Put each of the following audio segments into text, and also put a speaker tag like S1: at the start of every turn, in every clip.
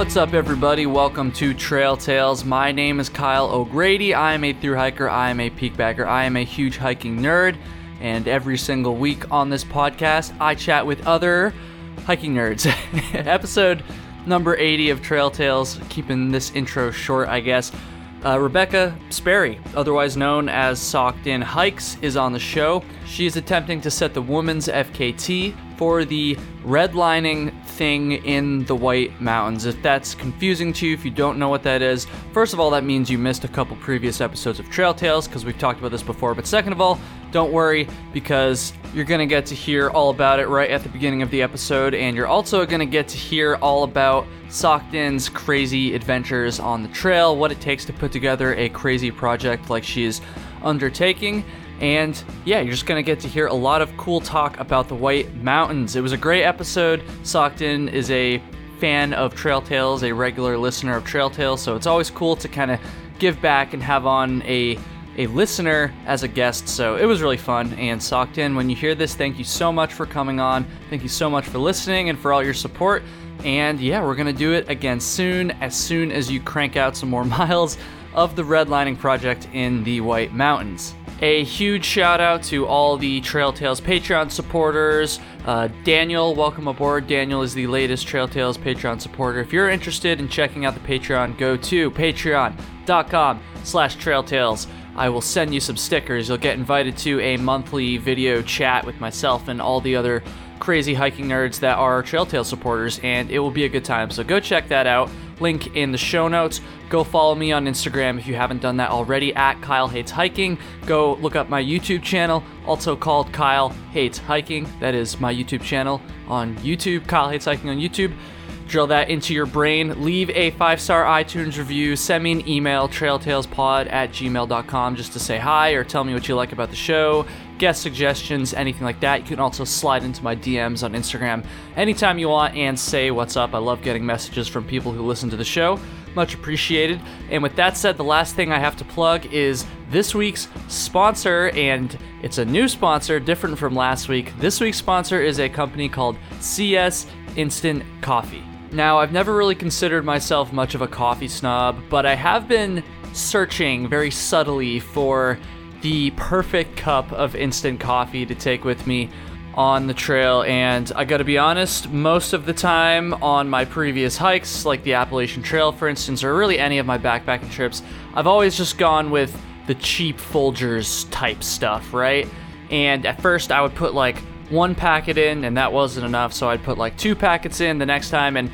S1: What's up, everybody? Welcome to Trail Tales. My name is Kyle O'Grady. I am a through hiker, I am a peak bagger, I am a huge hiking nerd, and every single week on this podcast, I chat with other hiking nerds. Episode number 80 of Trail Tales, keeping this intro short, I guess. Uh, Rebecca Sperry, otherwise known as Socked In Hikes, is on the show. She is attempting to set the woman's FKT for the redlining thing in the White Mountains. If that's confusing to you, if you don't know what that is, first of all, that means you missed a couple previous episodes of Trail Tales because we've talked about this before. But second of all, don't worry because you're going to get to hear all about it right at the beginning of the episode, and you're also going to get to hear all about Socked crazy adventures on the trail, what it takes to put together a crazy project like she's undertaking. And yeah, you're just gonna get to hear a lot of cool talk about the White Mountains. It was a great episode. Socked In is a fan of Trail Tales, a regular listener of Trail Tales, so it's always cool to kind of give back and have on a a listener as a guest. So it was really fun and socked in. When you hear this, thank you so much for coming on. Thank you so much for listening and for all your support. And yeah, we're gonna do it again soon, as soon as you crank out some more miles of the redlining project in the White Mountains. A huge shout out to all the Trail Tales Patreon supporters. Uh, Daniel, welcome aboard. Daniel is the latest Trail Tales Patreon supporter. If you're interested in checking out the Patreon, go to patreon.com slash trailtales. I will send you some stickers. You'll get invited to a monthly video chat with myself and all the other crazy hiking nerds that are Trail Tales supporters, and it will be a good time. So go check that out link in the show notes. Go follow me on Instagram if you haven't done that already at Kyle Hates Hiking. Go look up my YouTube channel, also called Kyle Hates Hiking. That is my YouTube channel on YouTube, Kyle Hates Hiking on YouTube. Drill that into your brain. Leave a five star iTunes review. Send me an email, trailtalespod at gmail.com, just to say hi or tell me what you like about the show guest suggestions, anything like that. You can also slide into my DMs on Instagram anytime you want and say what's up. I love getting messages from people who listen to the show. Much appreciated. And with that said, the last thing I have to plug is this week's sponsor, and it's a new sponsor, different from last week. This week's sponsor is a company called CS Instant Coffee. Now, I've never really considered myself much of a coffee snob, but I have been searching very subtly for the perfect cup of instant coffee to take with me on the trail. And I gotta be honest, most of the time on my previous hikes, like the Appalachian Trail, for instance, or really any of my backpacking trips, I've always just gone with the cheap Folgers type stuff, right? And at first, I would put like one packet in, and that wasn't enough, so I'd put like two packets in the next time, and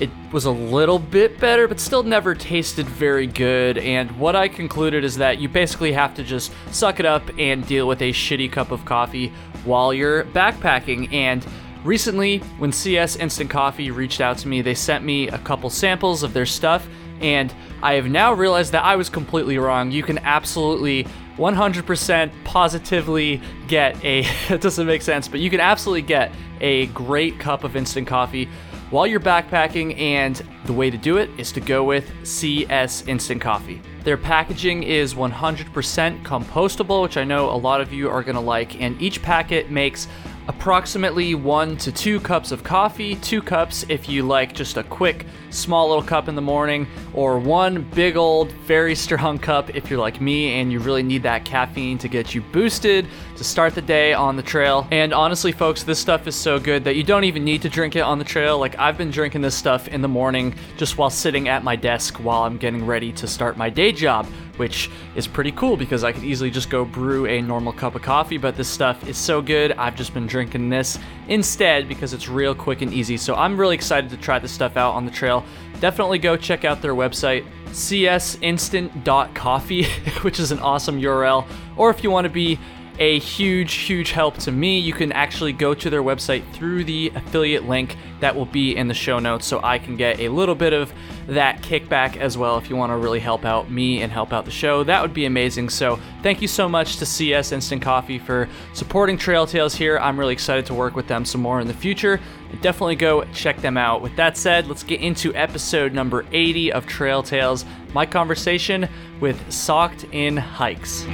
S1: it was a little bit better, but still never tasted very good. And what I concluded is that you basically have to just suck it up and deal with a shitty cup of coffee while you're backpacking. And recently, when CS Instant Coffee reached out to me, they sent me a couple samples of their stuff. And I have now realized that I was completely wrong. You can absolutely 100% positively get a, it doesn't make sense, but you can absolutely get a great cup of instant coffee while you're backpacking, and the way to do it is to go with CS Instant Coffee. Their packaging is 100% compostable, which I know a lot of you are gonna like, and each packet makes approximately one to two cups of coffee, two cups if you like just a quick small little cup in the morning, or one big old very strong cup if you're like me and you really need that caffeine to get you boosted to start the day on the trail. And honestly, folks, this stuff is so good that you don't even need to drink it on the trail. Like I've been drinking this stuff in the morning just while sitting at my desk while I'm getting ready to start my day job which is pretty cool because I could easily just go brew a normal cup of coffee, but this stuff is so good. I've just been drinking this instead because it's real quick and easy. So I'm really excited to try this stuff out on the trail. Definitely go check out their website, csinstant.coffee, which is an awesome URL. Or if you want to be a huge, huge help to me. You can actually go to their website through the affiliate link that will be in the show notes so I can get a little bit of that kickback as well if you want to really help out me and help out the show. That would be amazing. So, thank you so much to CS Instant Coffee for supporting Trail Tales here. I'm really excited to work with them some more in the future. Definitely go check them out. With that said, let's get into episode number 80 of Trail Tales, my conversation with Socked in Hikes.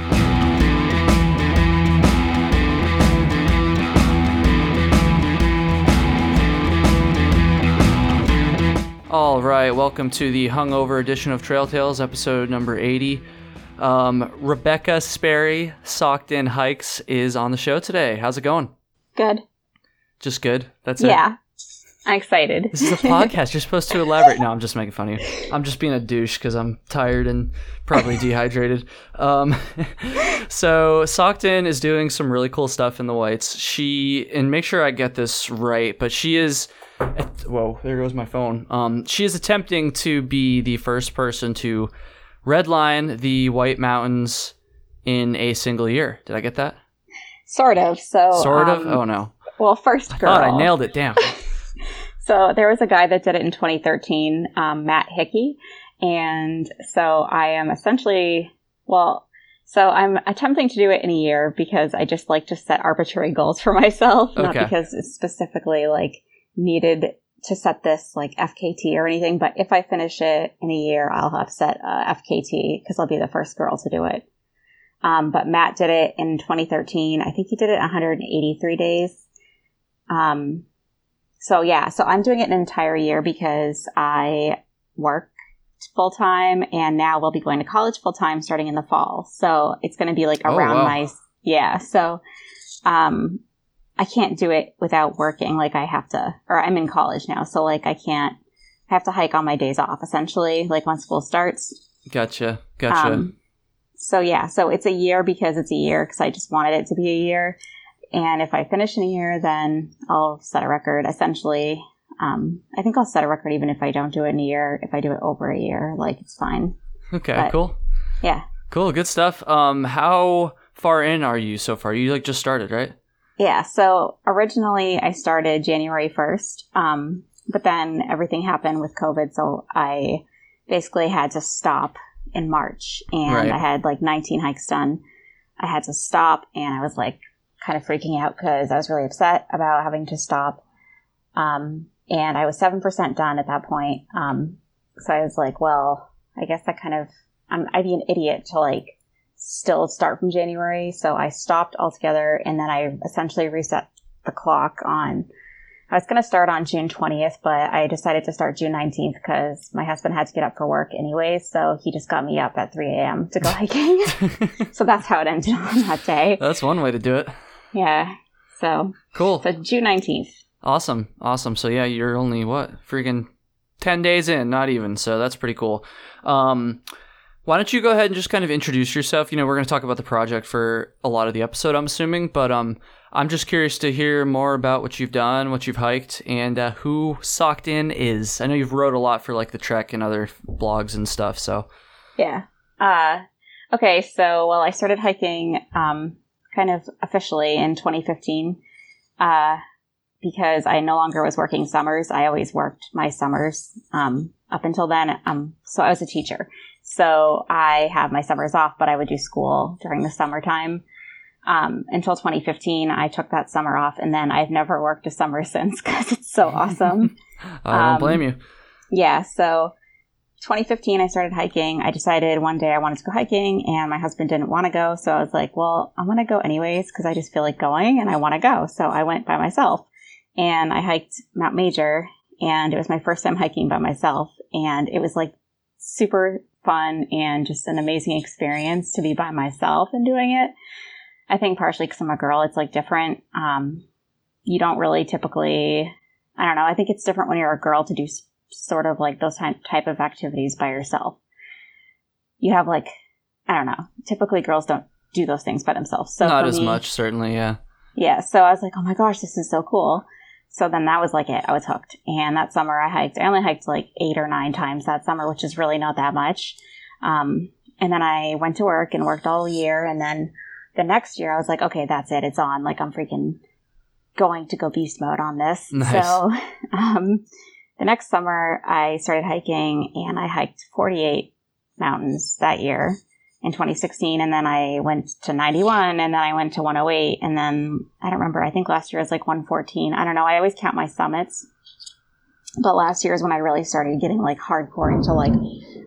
S1: All right, welcome to the hungover edition of Trail Tales, episode number 80. Um, Rebecca Sperry, Socked In Hikes, is on the show today. How's it going?
S2: Good.
S1: Just good? That's it?
S2: Yeah. I'm excited.
S1: This is a podcast. You're supposed to elaborate. No, I'm just making fun of you. I'm just being a douche because I'm tired and probably dehydrated. Um, so Socked In is doing some really cool stuff in the whites. She and make sure I get this right, but she is. Whoa, there goes my phone. Um, she is attempting to be the first person to redline the White Mountains in a single year. Did I get that?
S2: Sort of. So
S1: Sort of.
S2: um,
S1: Oh no,
S2: Well, first girl.
S1: thought I nailed it. Damn.
S2: So there was a guy that did it in 2013, um, Matt Hickey, and so I am essentially well. So I'm attempting to do it in a year because I just like to set arbitrary goals for myself, not because it's specifically like needed to set this like FKT or anything. But if I finish it in a year, I'll have set uh, FKT because I'll be the first girl to do it. Um, but Matt did it in 2013. I think he did it 183 days. Um, so yeah, so I'm doing it an entire year because I work full time and now we'll be going to college full time starting in the fall. So it's going to be like
S1: Oh,
S2: around
S1: wow.
S2: my, yeah. So, um, I can't do it without working. Like I have to, or I'm in college now. So like I can't, I have to hike on my days off essentially, like when school starts.
S1: Gotcha. Gotcha.
S2: Um, so yeah, so it's a year because it's a year because I just wanted it to be a year. And if I finish in a year, then I'll set a record. Essentially, um, I think I'll set a record even if I don't do it in a year. If I do it over a year, like it's fine.
S1: okay.
S2: but-
S1: cool.
S2: Yeah,
S1: Cool, good stuff. Um, how far in are you so far? You like just started, right?
S2: Yeah. So originally I started January first, um, but then everything happened with COVID, so I basically had to stop in March, and
S1: Right.
S2: I had like 19 hikes done. I had to stop, and I was like kind of freaking out because I was really upset about having to stop. Um, and I was 7% done at that point. Um, so I was like, well, I guess that kind of, I'm, I'd be an idiot to like still start from January. So I stopped altogether and then I essentially reset the clock on, I was going to start on June 20th, but I decided to start June 19th because my husband had to get up for work anyway. So he just got me up at 3 a.m. to go hiking. so that's how it ended on that day.
S1: That's one way to do it.
S2: Yeah. So,
S1: Cool.
S2: so June 19th.
S1: Awesome. Awesome. So yeah, you're only what? Freaking 10 days in, not even. So that's pretty cool. Um why don't you go ahead and just kind of introduce yourself? You know, we're going to talk about the project for a lot of the episode, I'm assuming, but um I'm just curious to hear more about what you've done, what you've hiked, and uh, who Socked In is. I know you've wrote a lot for like the Trek and other blogs and stuff, so
S2: Yeah. Uh, okay, so well, I started hiking um, kind of officially in 2015 uh, because I no longer was working summers. I always worked my summers um, up until then. Um, so I was a teacher. So I have my summers off, but I would do school during the summertime. Um, until 2015, I took that summer off, and then I've never worked a summer since because it's so awesome.
S1: I don't
S2: Um,
S1: blame you.
S2: Yeah, so 2015, I started hiking. I decided one day I wanted to go hiking, and my husband didn't want to go. So I was like, well, I'm going to go anyways because I just feel like going and I want to go. So I went by myself and I hiked Mount Major, and it was my first time hiking by myself. And it was like super fun and just an amazing experience to be by myself and doing it. I think partially because I'm a girl, it's like different. Um, you don't really typically, I don't know, I think it's different when you're a girl to do s- sort of like those type type of activities by yourself. You have like, I don't know, typically girls don't do those things by themselves. So
S1: Not as
S2: me-
S1: much, certainly, yeah.
S2: yeah, so I was like, oh my gosh, this is so cool. So then that was like it. I was hooked. And that summer I hiked, I only hiked like eight or nine times that summer, which is really not that much. Um, and then I went to work and worked all year. And then the next year I was like, okay, that's it. It's on. Like I'm freaking going to go beast mode on this.
S1: Nice.
S2: So, um, the next summer I started hiking and I hiked 48 mountains that year in 2016 and then I went to 91 and then I went to 108 and then I don't remember I think last year was like 114 I don't know I always count my summits but last year is when I really started getting like hardcore into like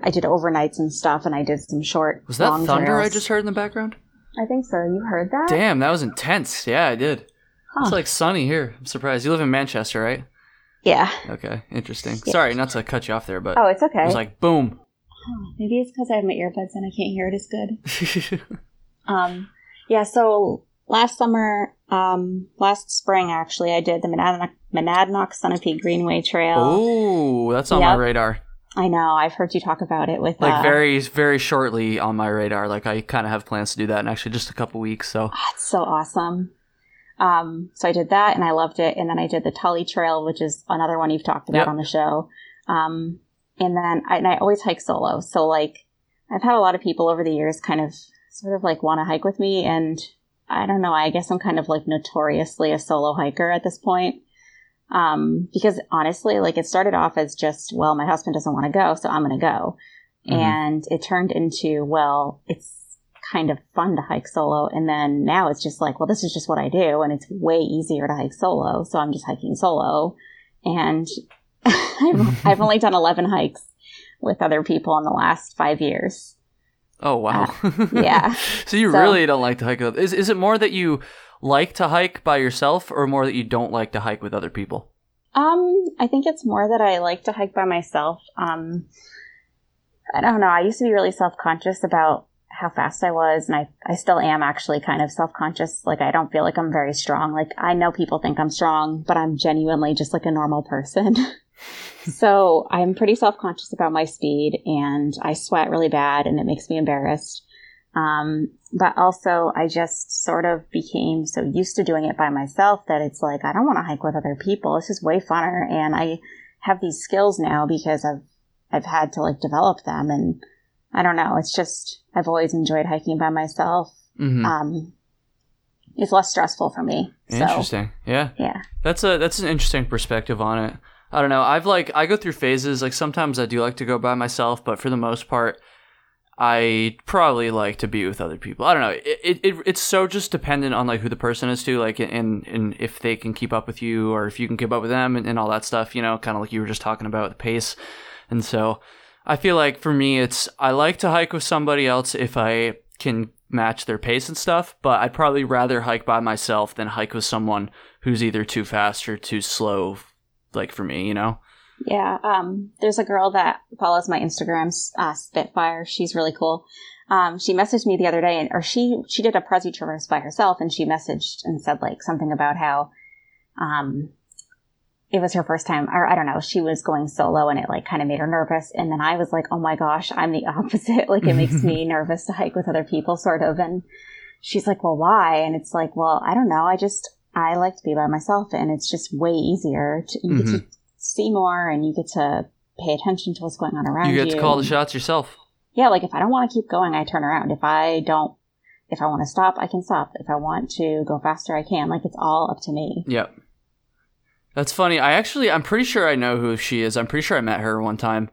S2: I did overnights and stuff and I did some short
S1: Was that thunder I just heard in the background?
S2: I think so you heard that
S1: Damn, that was intense. Yeah, I did.
S2: Huh.
S1: It's like sunny here. I'm surprised. You live in Manchester, right?
S2: Yeah.
S1: Okay, interesting.
S2: Yeah.
S1: Sorry, not to cut you off there, but
S2: Oh, it's
S1: it
S2: okay.
S1: was like boom.
S2: Oh, maybe it's because I have my earbuds and I can't hear it as good. Um, yeah, so last summer, um, last spring actually, I did the Monadnock, Monadnock Sunapee Greenway Trail.
S1: oh, that's on my radar.
S2: I know, I've heard you talk about it with
S1: Like
S2: uh,
S1: very, very shortly on my radar. Like I kind of have plans to do that in actually just a couple weeks. So
S2: Ah, it's so awesome. Um, so I did that and I loved it. And then I did the Tully Trail, which is another one you've talked about
S1: Yep.
S2: on the show. Um, and then I, and I always hike solo. So like I've had a lot of people over the years kind of sort of like want to hike with me. And I don't know, I guess I'm kind of like notoriously a solo hiker at this point. Um, because honestly, like it started off as just, well, my husband doesn't want to go, so I'm going to go.
S1: Mhm.
S2: And it turned into, well, it's kind of fun to hike solo. And then now it's just like, well, this is just what I do. And it's way easier to hike solo. So I'm just hiking solo. And I've, I've only done 11 hikes with other people in the last five years.
S1: oh wow,
S2: yeah.
S1: so you
S2: So-
S1: really don't like to hike with is is it more that you like to hike by yourself or more that you don't like to hike with other people?
S2: Um, I think it's more that I like to hike by myself. Um, I don't know. I used to be really self conscious about how fast I was, and I, I still am actually kind of self conscious. Like, I don't feel like I'm very strong. Like, I know people think I'm strong, but I'm genuinely just like a normal person. so I'm pretty self conscious about my speed, and I sweat really bad, and it makes me embarrassed. Um, but also I just sort of became so used to doing it by myself that it's like, I don't want to hike with other people. This is way funner. And I have these skills now because I've, I've had to like develop them. And I don't know. It's just, I've always enjoyed hiking by myself.
S1: hmm
S2: Um, it's less stressful for me. So,
S1: Interesting. Yeah.
S2: yeah.
S1: That's a that's an interesting perspective on it. I don't know. I've like I go through phases. Like sometimes I do like to go by myself, but for the most part, I probably like to be with other people. I don't know. It, it, it it's so just dependent on like who the person is too, like and and if they can keep up with you or if you can keep up with them and, and all that stuff. You know, kind of like you were just talking about the pace. And so I feel like for me, it's I like to hike with somebody else if I can match their pace and stuff. But I'd probably rather hike by myself than hike with someone who's either too fast or too slow. Like for me, you know.
S2: Yeah. Um, there's a girl that follows my Instagram, uh, Spitfire. She's really cool. Um, she messaged me the other day, and or she she did a Presi Traverse by herself, and she messaged and said like something about how, um, it was her first time, or I don't know, she was going solo, and it like kind of made her nervous. And then I was like, oh my gosh, I'm the opposite. like it makes me nervous to hike with other people, sort of. And she's like, well, why? And it's like, well, I don't know. I just I like to be by myself, and it's just way easier to you get to see more and you get to pay attention to what's going on around
S1: You
S2: you.
S1: get to call the shots yourself.
S2: Yeah, like if I don't want to keep going, I turn around. If I don't, if I want to stop, I can stop. If I want to go faster, I can. Like it's all up to me.
S1: Yep. That's funny. I actually, I'm pretty sure I know who she is. I'm pretty sure I met her one time.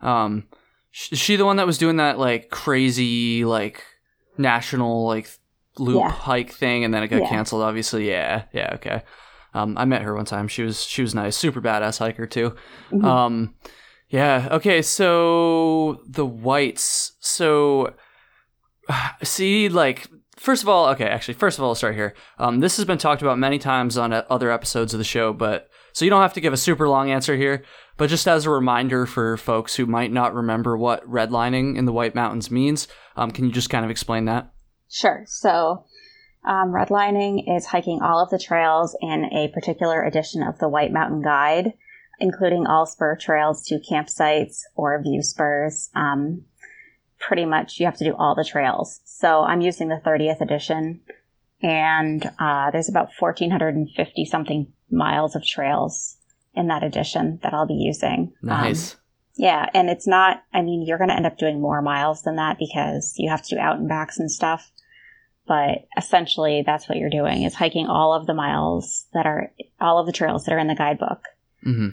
S1: Um, she the one that was doing that like crazy like national like loop
S2: Yeah.
S1: hike thing, and then it got
S2: Yeah.
S1: canceled. Obviously, yeah, yeah, okay. Um, I met her one time. She was she was nice, super badass hiker too.
S2: Mhm.
S1: Um, yeah. Okay. So the whites. So see, like, first of all, okay. Actually, first of all, I'll start here. Um, this has been talked about many times on uh, other episodes of the show, but so you don't have to give a super long answer here. But just as a reminder for folks who might not remember what redlining in the White Mountains means, um, can you just kind of explain that?
S2: Sure. So, um, redlining is hiking all of the trails in a particular edition of the White Mountain Guide, including all spur trails to campsites or view spurs. Um, pretty much, you have to do all the trails. So, I'm using the 30th edition, and uh, there's about 1,450 something miles of trails in that edition that I'll be using. Um,
S1: Nice.
S2: yeah, and it's not, I mean, you're going to end up doing more miles than that because you have to do out and backs and stuff. But essentially, that's what you're doing is hiking all of the miles that are, all of the trails that are in the guidebook.
S1: hmm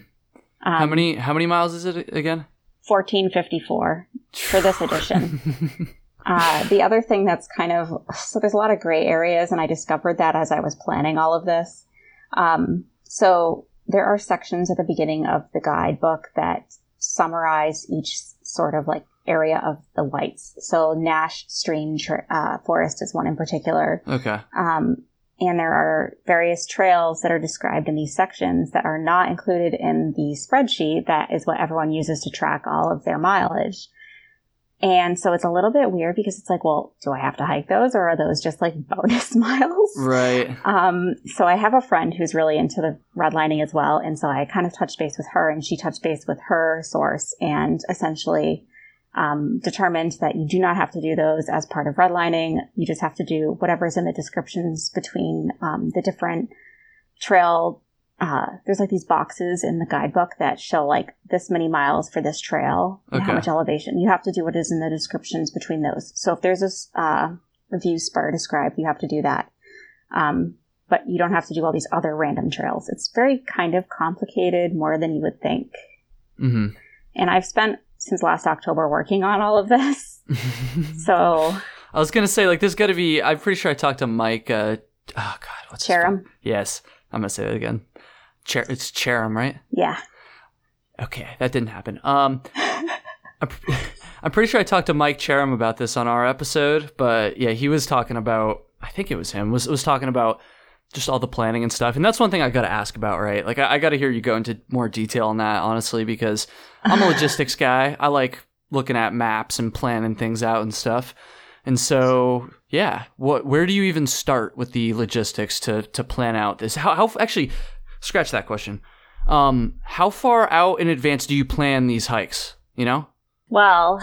S2: Um,
S1: how many how many miles is it again?
S2: 1454 for this edition. Uh, the other thing that's kind of, so there's a lot of gray areas, and I discovered that as I was planning all of this. Um, so there are sections at the beginning of the guidebook that summarize each sort of like area of the whites. So Nash Stream Tr- uh, Forest is one in particular.
S1: okay.
S2: Um, and there are various trails that are described in these sections that are not included in the spreadsheet that is what everyone uses to track all of their mileage. And so it's a little bit weird because it's like, well, do I have to hike those or are those just like bonus miles?
S1: Right.
S2: Um, so I have a friend who's really into the redlining as well. And so I kind of touched base with her and she touched base with her source and essentially um, determined that you do not have to do those as part of redlining. You just have to do whatever's in the descriptions between um, the different trail. Uh, there's like these boxes in the guidebook that show like this many miles for this trail and
S1: Okay.
S2: how much elevation. You have to do what is in the descriptions between those. So if there's a, uh, review spur described, you have to do that. Um, but you don't have to do all these other random trails. It's very kind of complicated, more than you would think.
S1: hmm
S2: And I've spent since last October working on all of this. So,
S1: I was gonna say like there's got to be. I'm pretty sure I talked to Mike. Uh, oh God, what's his
S2: Cherim.
S1: Yes, I'm gonna say that again. Cher- it's Cherim, right?
S2: Yeah.
S1: Okay, that didn't happen. Um, I'm, I'm pretty sure I talked to Mike Cherim about this on our episode, but yeah, he was talking about. I think it was him. Was was talking about just all the planning and stuff, and that's one thing I got to ask about, right? Like, I, I got to hear you go into more detail on that, honestly, because I'm a logistics guy. I like looking at maps and planning things out and stuff. And so, yeah, what where do you even start with the logistics to to plan out this? How how actually scratch that question. Um, how far out in advance do you plan these hikes? You know?
S2: Well,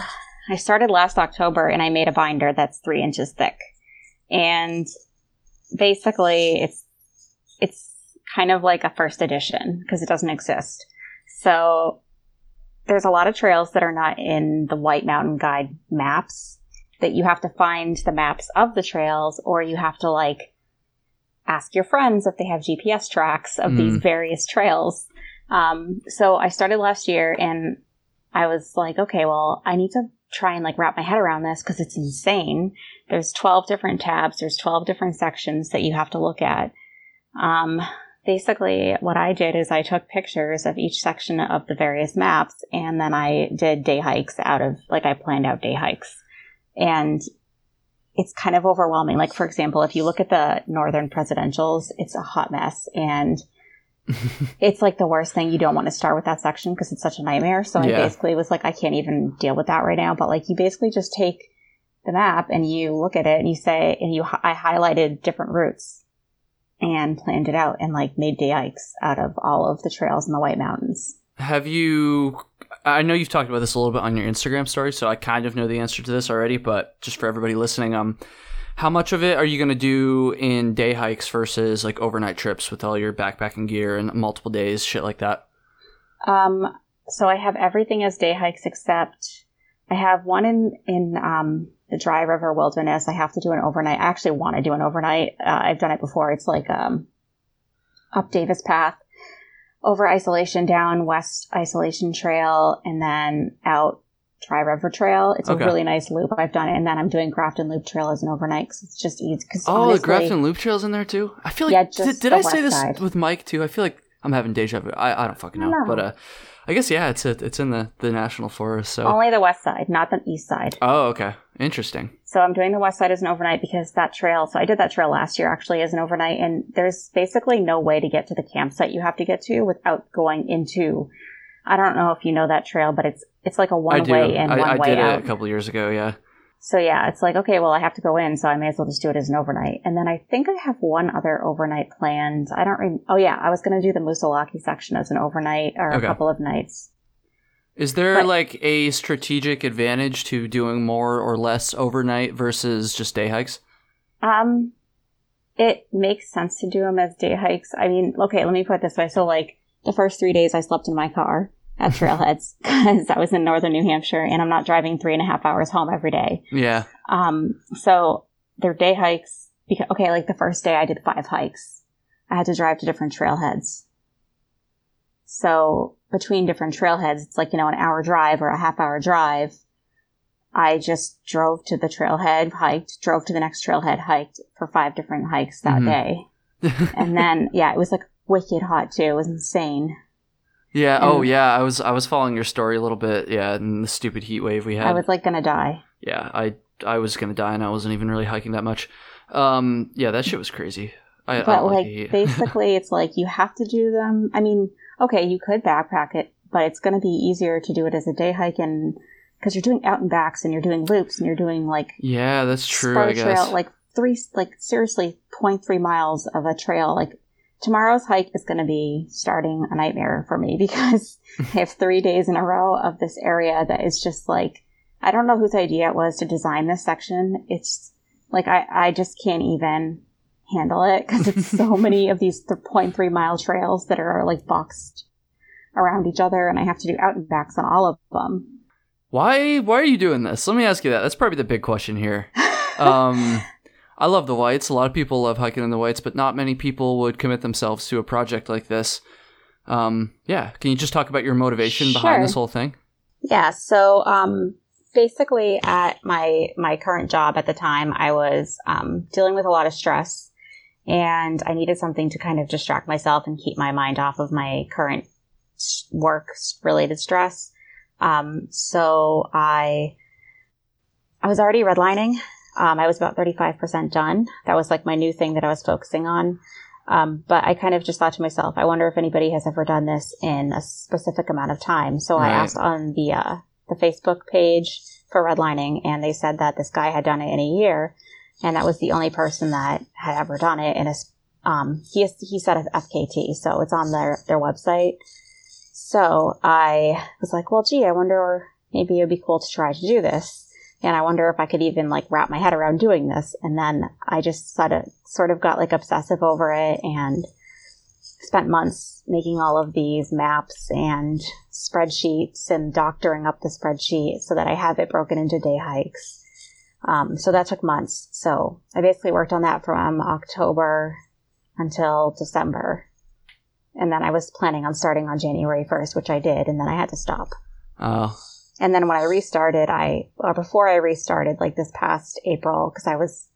S2: I started last October and I made a binder that's three inches thick. And basically it's, it's kind of like a first edition because it doesn't exist. So there's a lot of trails that are not in the White Mountain Guide maps that you have to find the maps of the trails or you have to like ask your friends if they have GPS tracks of these
S1: Mm.
S2: various trails. Um, so I started last year and I was like, okay, well, I need to try and like wrap my head around this because it's insane. There's 12 different tabs, there's 12 different sections that you have to look at. Um, basically, what I did is I took pictures of each section of the various maps and then I did day hikes out of, like, I planned out day hikes. And it's kind of overwhelming. Like, for example, if you look at the northern presidentials, it's a hot mess and it's like the worst thing. You don't want to start with that section because it's such a nightmare. So
S1: Yeah.
S2: I basically was like, I can't even deal with that right now. But like, you basically just take the map and you look at it and you say, and you, I highlighted different routes and planned it out and like made day hikes out of all of the trails in the White Mountains.
S1: Have you? I know you've talked about this a little bit on your Instagram story, so I kind of know the answer to this already. But just for everybody listening, um, how much of it are you going to do in day hikes versus like overnight trips with all your backpacking gear and multiple days, shit like that?
S2: Um, so I have everything as day hikes except I have one in in um, the Dry River Wilderness. I have to do an overnight. I actually want to do an overnight. Uh, I've done it before. It's like um, up Davis Path, over Isolation, down West Isolation Trail, and then out Dry River Trail. It's
S1: Okay.
S2: a really nice loop. I've done it, and then I'm doing Grafton Loop Trail as an overnight because it's just easy. Cause
S1: Oh,
S2: honestly,
S1: the Grafton Loop Trail's in there too. I feel like
S2: Yeah,
S1: did,
S2: just
S1: did I say this
S2: side.
S1: with Mike too? I feel like I'm having deja vu. I, I don't fucking know,
S2: don't
S1: but uh, I guess yeah, it's a, it's in the the national forest. So
S2: only the west side, not the east side.
S1: oh, okay, interesting.
S2: So I'm doing the west side as an overnight because that trail, so I did that trail last year actually as an overnight and there's basically no way to get to the campsite you have to get to without going into, I don't know if you know that trail, but it's, it's like a one way in,
S1: I,
S2: one
S1: I
S2: way
S1: did
S2: out.
S1: it a couple years ago. Yeah.
S2: So yeah, it's like, okay, well, I have to go in, so I may as well just do it as an overnight. And then I think I have one other overnight planned. I don't rem- oh yeah, I was going to do the Moosilauke section as an overnight or
S1: Okay.
S2: a couple of nights.
S1: Is there
S2: But-
S1: like a strategic advantage to doing more or less overnight versus just day hikes?
S2: Um, it makes sense to do them as day hikes. I mean, okay, let me put it this way. So, like, the first three days I slept in my car at trailheads because I was in northern New Hampshire and I'm not driving three and a half hours home every day.
S1: Yeah.
S2: Um, so they're day hikes. Because, okay, like the first day I did five hikes. I had to drive to different trailheads. So between different trailheads, it's like, you know, an hour drive or a half hour drive. I just drove to the trailhead, hiked, drove to the next trailhead, hiked for five different hikes that
S1: Mhm.
S2: day. And then, yeah, it was like wicked hot too. It was insane.
S1: Yeah. Oh, yeah. I was I was following your story a little bit. Yeah, and the stupid heat wave we had.
S2: I was like gonna die.
S1: yeah, I I was gonna die, and I wasn't even really hiking that much. Um, yeah, that shit was crazy. I, I
S2: but
S1: don't
S2: like basically it's like you have to do them i mean okay you could backpack it but it's to be easier to do it as a day hike and because you're doing out and backs and you're doing loops and you're doing like
S1: yeah, that's true. I guess.
S2: trail like three like seriously 0.3 miles of a trail like tomorrow's hike is going to be starting a nightmare for me because i have three days in a row of this area that is just like i don't know whose idea it was to design this section it's like i, I just can't even handle it because it's so many of these th- 0.3 mile trails that are like boxed around each other and i have to do out and backs on all of them
S1: Why why are you doing this? Let me ask you that. That's probably the big question here. Um, I love the whites. A lot of people love hiking in the whites, but not many people would commit themselves to a project like this. Um, yeah, can you just talk about your motivation behind this whole thing?
S2: Yeah. So, um, basically, at my my current job at the time, I was um, dealing with a lot of stress, and I needed something to kind of distract myself and keep my mind off of my current work related stress. Um, so I I was already redlining. Um, I was about thirty five percent done. That was like my new thing that I was focusing on. Um, but I kind of just thought to myself, I wonder if anybody has ever done this in a specific amount of time. So I asked on the uh, the Facebook page for redlining, and they said that this guy had done it in a year, and that was the only person that had ever done it in a. s- Um, he he said of FKT, so it's on their their website. So I was like, well, gee, I wonder maybe it would be cool to try to do this. And I wonder if I could even like wrap my head around doing this. And then I just sort of, sort of got like obsessive over it and spent months making all of these maps and spreadsheets and doctoring up the spreadsheet so that I have it broken into day hikes. Um, so that took months. So I basically worked on that from October until December. And then I was planning on starting on January 1st, which I did, and then I had to stop.
S1: Oh,
S2: And then when I restarted, I, or before I restarted, like this past April, because I was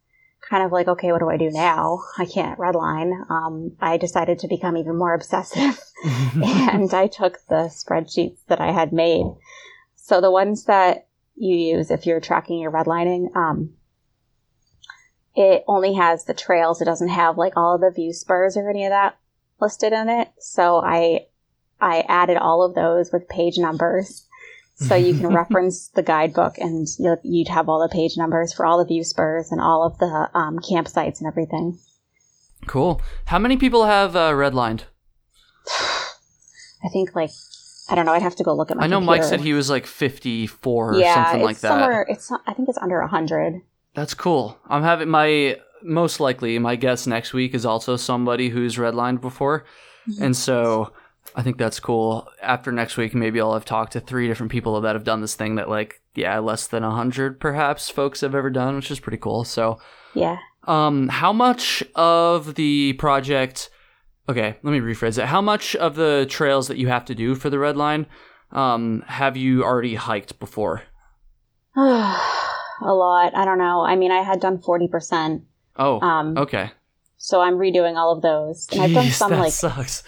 S2: kind of like, okay, what do I do now? I can't redline. Um, I decided to become even more obsessive and I took the spreadsheets that I had made. So the ones that you use if you're tracking your redlining, um, it only has the trails. It doesn't have like all of the view spurs or any of that listed in it. So I I added all of those with page numbers. So you can reference the guidebook and you'd have all the page numbers for all the view spurs and all of the um, campsites and everything.
S1: cool. How many people have uh, redlined?
S2: I think like I don't know. I'd have to go look at my.
S1: I know Mike said he was like 54 or
S2: yeah,
S1: something like that.
S2: somewhere. It's I think it's under hundred.
S1: That's cool. I'm having my most likely my guest next week is also somebody who's redlined before,
S2: Mhm.
S1: and so I think that's cool. After next week, maybe I'll have talked to three different people that have done this thing that like yeah, less than a hundred perhaps folks have ever done, which is pretty cool. So,
S2: Yeah.
S1: um, how much of the project? Okay, let me rephrase it. How much of the trails that you have to do for the red line, um, have you already hiked before?
S2: a lot. I don't know. I mean, I had done forty percent.
S1: Oh,
S2: Um,
S1: okay.
S2: so I'm redoing all of those, and I've done some
S1: that
S2: like
S1: sucks.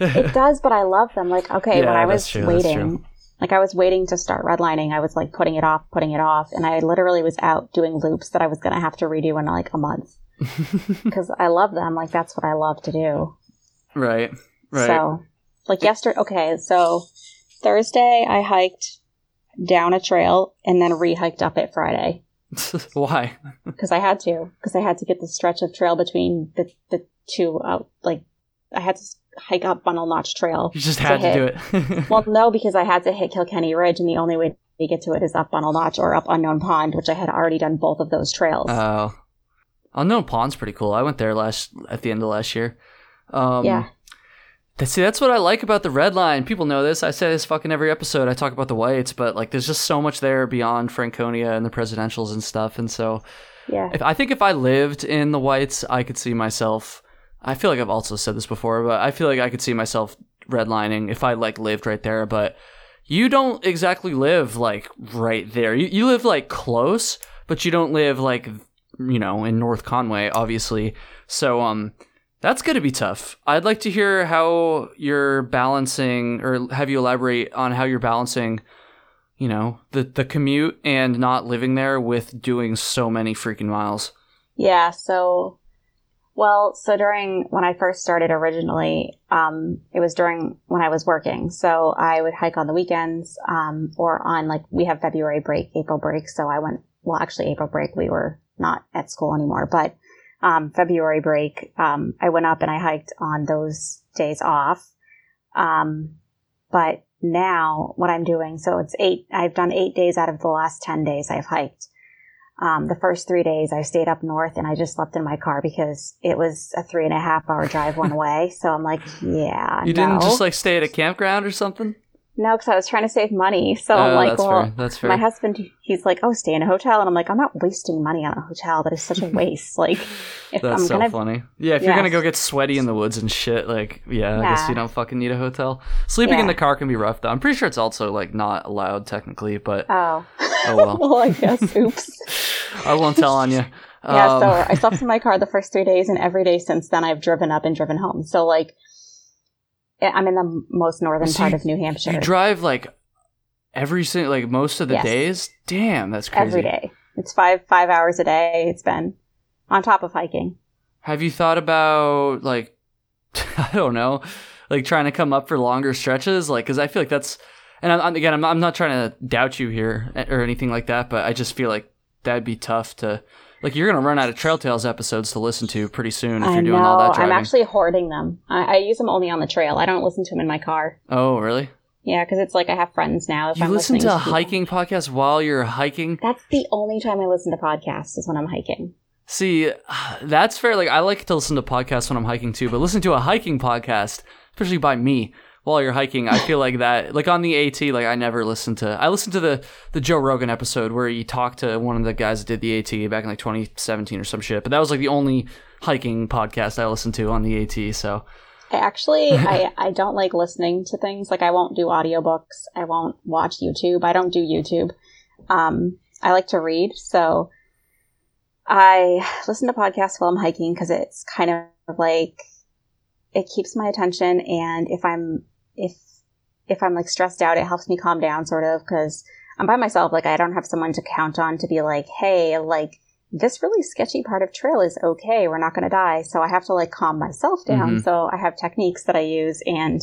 S2: It does, but I love them. Like, okay,
S1: Yeah,
S2: when I was
S1: true,
S2: waiting, like I was waiting to start redlining, I was like putting it off, putting it off, and I literally was out doing loops that I was gonna have to redo in like a month because I love them. Like that's what I love to do.
S1: right, right.
S2: So, like yesterday, okay, so Thursday I hiked down a trail and then re-hiked up it Friday
S1: Why?
S2: because I had to because I had to get the stretch of trail between the the two out like I had to hike up Bunnell Notch Trail.
S1: You just had to
S2: hit-
S1: do it.
S2: Well, no, because I had to hit Kilkenny Ridge, and the only way to get to it is up Bunnell Notch or up Unknown Pond, which I had already done both of those trails.
S1: Oh, Unknown Pond's pretty cool. I went there last at the end of last year. Um,
S2: yeah,
S1: See, that's what I like about the red line. People know this. I say this fucking every episode. I talk about the whites, but like, there's just so much there beyond Franconia and the presidentials and stuff. And so,
S2: yeah,
S1: if I think if I lived in the whites, I could see myself. I feel like I've also said this before, but I feel like I could see myself redlining if I like lived right there. But you don't exactly live like right there. You you live like close, but you don't live like you know in North Conway, obviously. So um, that's gonna be tough. I'd like to hear how you're balancing, or have you elaborate on how you're balancing. You know the the commute and not living there with doing so many freaking miles.
S2: yeah. So Well, so during when I first started originally, um, it was during when I was working. So I would hike on the weekends, um, or on like we have February break, April break. So I went. Well, actually, April break we were not at school anymore, but um, February break, um, I went up and I hiked on those days off. Um, but now what I'm doing, so it's eight. I've done eight days out of the last ten days I've hiked. Um, the first three days I stayed up north and I just slept in my car because it was a three and a half hour drive one way. So I'm like, yeah.
S1: You
S2: no.
S1: didn't just like stay at a campground or something?
S2: No, because I was trying to save money. So
S1: Oh,
S2: I'm like,
S1: that's
S2: well,
S1: fair. That's fair.
S2: my husband, he's like, oh, stay in a hotel. And I'm like, I'm not wasting money on a hotel. That is such a waste. like, if
S1: That's
S2: I'm
S1: so
S2: gonna,
S1: funny. Yeah, if you're gonna go get sweaty in the woods and shit, like, yeah, I guess you don't fucking need a hotel. Sleeping in the car can be rough, though. I'm pretty sure it's also like not allowed technically, but
S2: oh,
S1: oh well.
S2: well, I guess, oops.
S1: I won't tell on you.
S2: yeah,
S1: Um,
S2: so I slept in my car the first three days, and every day since then, I've driven up and driven home. So, like, I'm in the most northern
S1: So
S2: part
S1: you-
S2: of New Hampshire
S1: you drive like every single, like most of the
S2: Yes.
S1: days. Damn, that's crazy.
S2: every day. It's five five hours a day. It's been on top of hiking.
S1: Have you thought about like I don't know, like trying to come up for longer stretches? Like, because I feel like that's, and I'm, again, I'm, I'm not trying to doubt you here eh, or anything like that, but I just feel like that'd be tough to. Like you're gonna run out of Trail Tales episodes to listen to pretty soon if
S2: I
S1: you're doing
S2: know.
S1: all that driving.
S2: I'm actually hoarding them. I, I use them only on the trail. I don't listen to them in my car.
S1: oh, really?
S2: Yeah, because it's like I have friends now. If
S1: You
S2: I'm
S1: listen to
S2: people-
S1: hiking podcasts while you're hiking?
S2: That's the only time I listen to podcasts is when I'm hiking.
S1: See, that's fair. Like I like to listen to podcasts when I'm hiking too, but listen to a hiking podcast, especially by me while you're hiking, I feel like that. Like on the AT, like I never listened to. I listened to the the Joe Rogan episode where he talked to one of the guys that did the AT back in like 2017 or some shit. But that was like the only hiking podcast I listened to on the AT. So
S2: I actually I, I don't like listening to things. Like I won't do audiobooks. I won't watch YouTube. I don't do YouTube. Um, I like to read. So I listen to podcasts while I'm hiking because it's kind of like it keeps my attention and if I'm if if I'm like stressed out, it helps me calm down sort of because I'm by myself. Like I don't have someone to count on to be like, hey, like this really sketchy part of trail is okay. We're not going to die. So I have to like calm myself down.
S1: Mhm.
S2: So I have techniques that I use and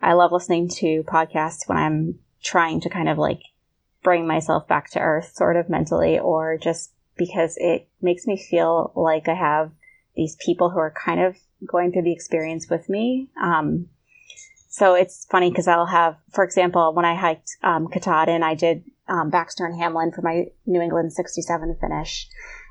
S2: I love listening to podcasts when I'm trying to kind of like bring myself back to earth sort of mentally or just because it makes me feel like I have these people who are kind of going through the experience with me. Um, so it's funny because I'll have, for example, when I hiked um, Katahdin, I did um, Baxter and Hamlin for my New England 67 finish.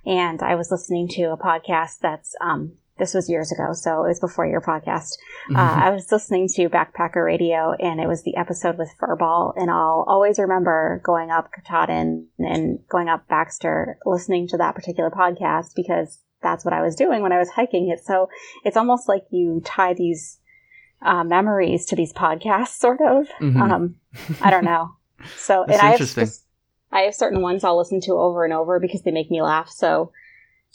S2: And I was listening to a podcast that's, um, this was years ago, so it was before your podcast. Uh, I was listening to Backpacker Radio, and it was the episode with Furball, and I'll always remember going up Katahdin and going up Baxter, listening to that particular podcast because that's what I was doing when I was hiking it. So it's almost like you tie these uh, memories to these podcasts, sort of.
S1: Mhm.
S2: Um, I don't know. So and I have
S1: interesting.
S2: spec- I have certain ones I'll listen to over and over because they make me laugh. So,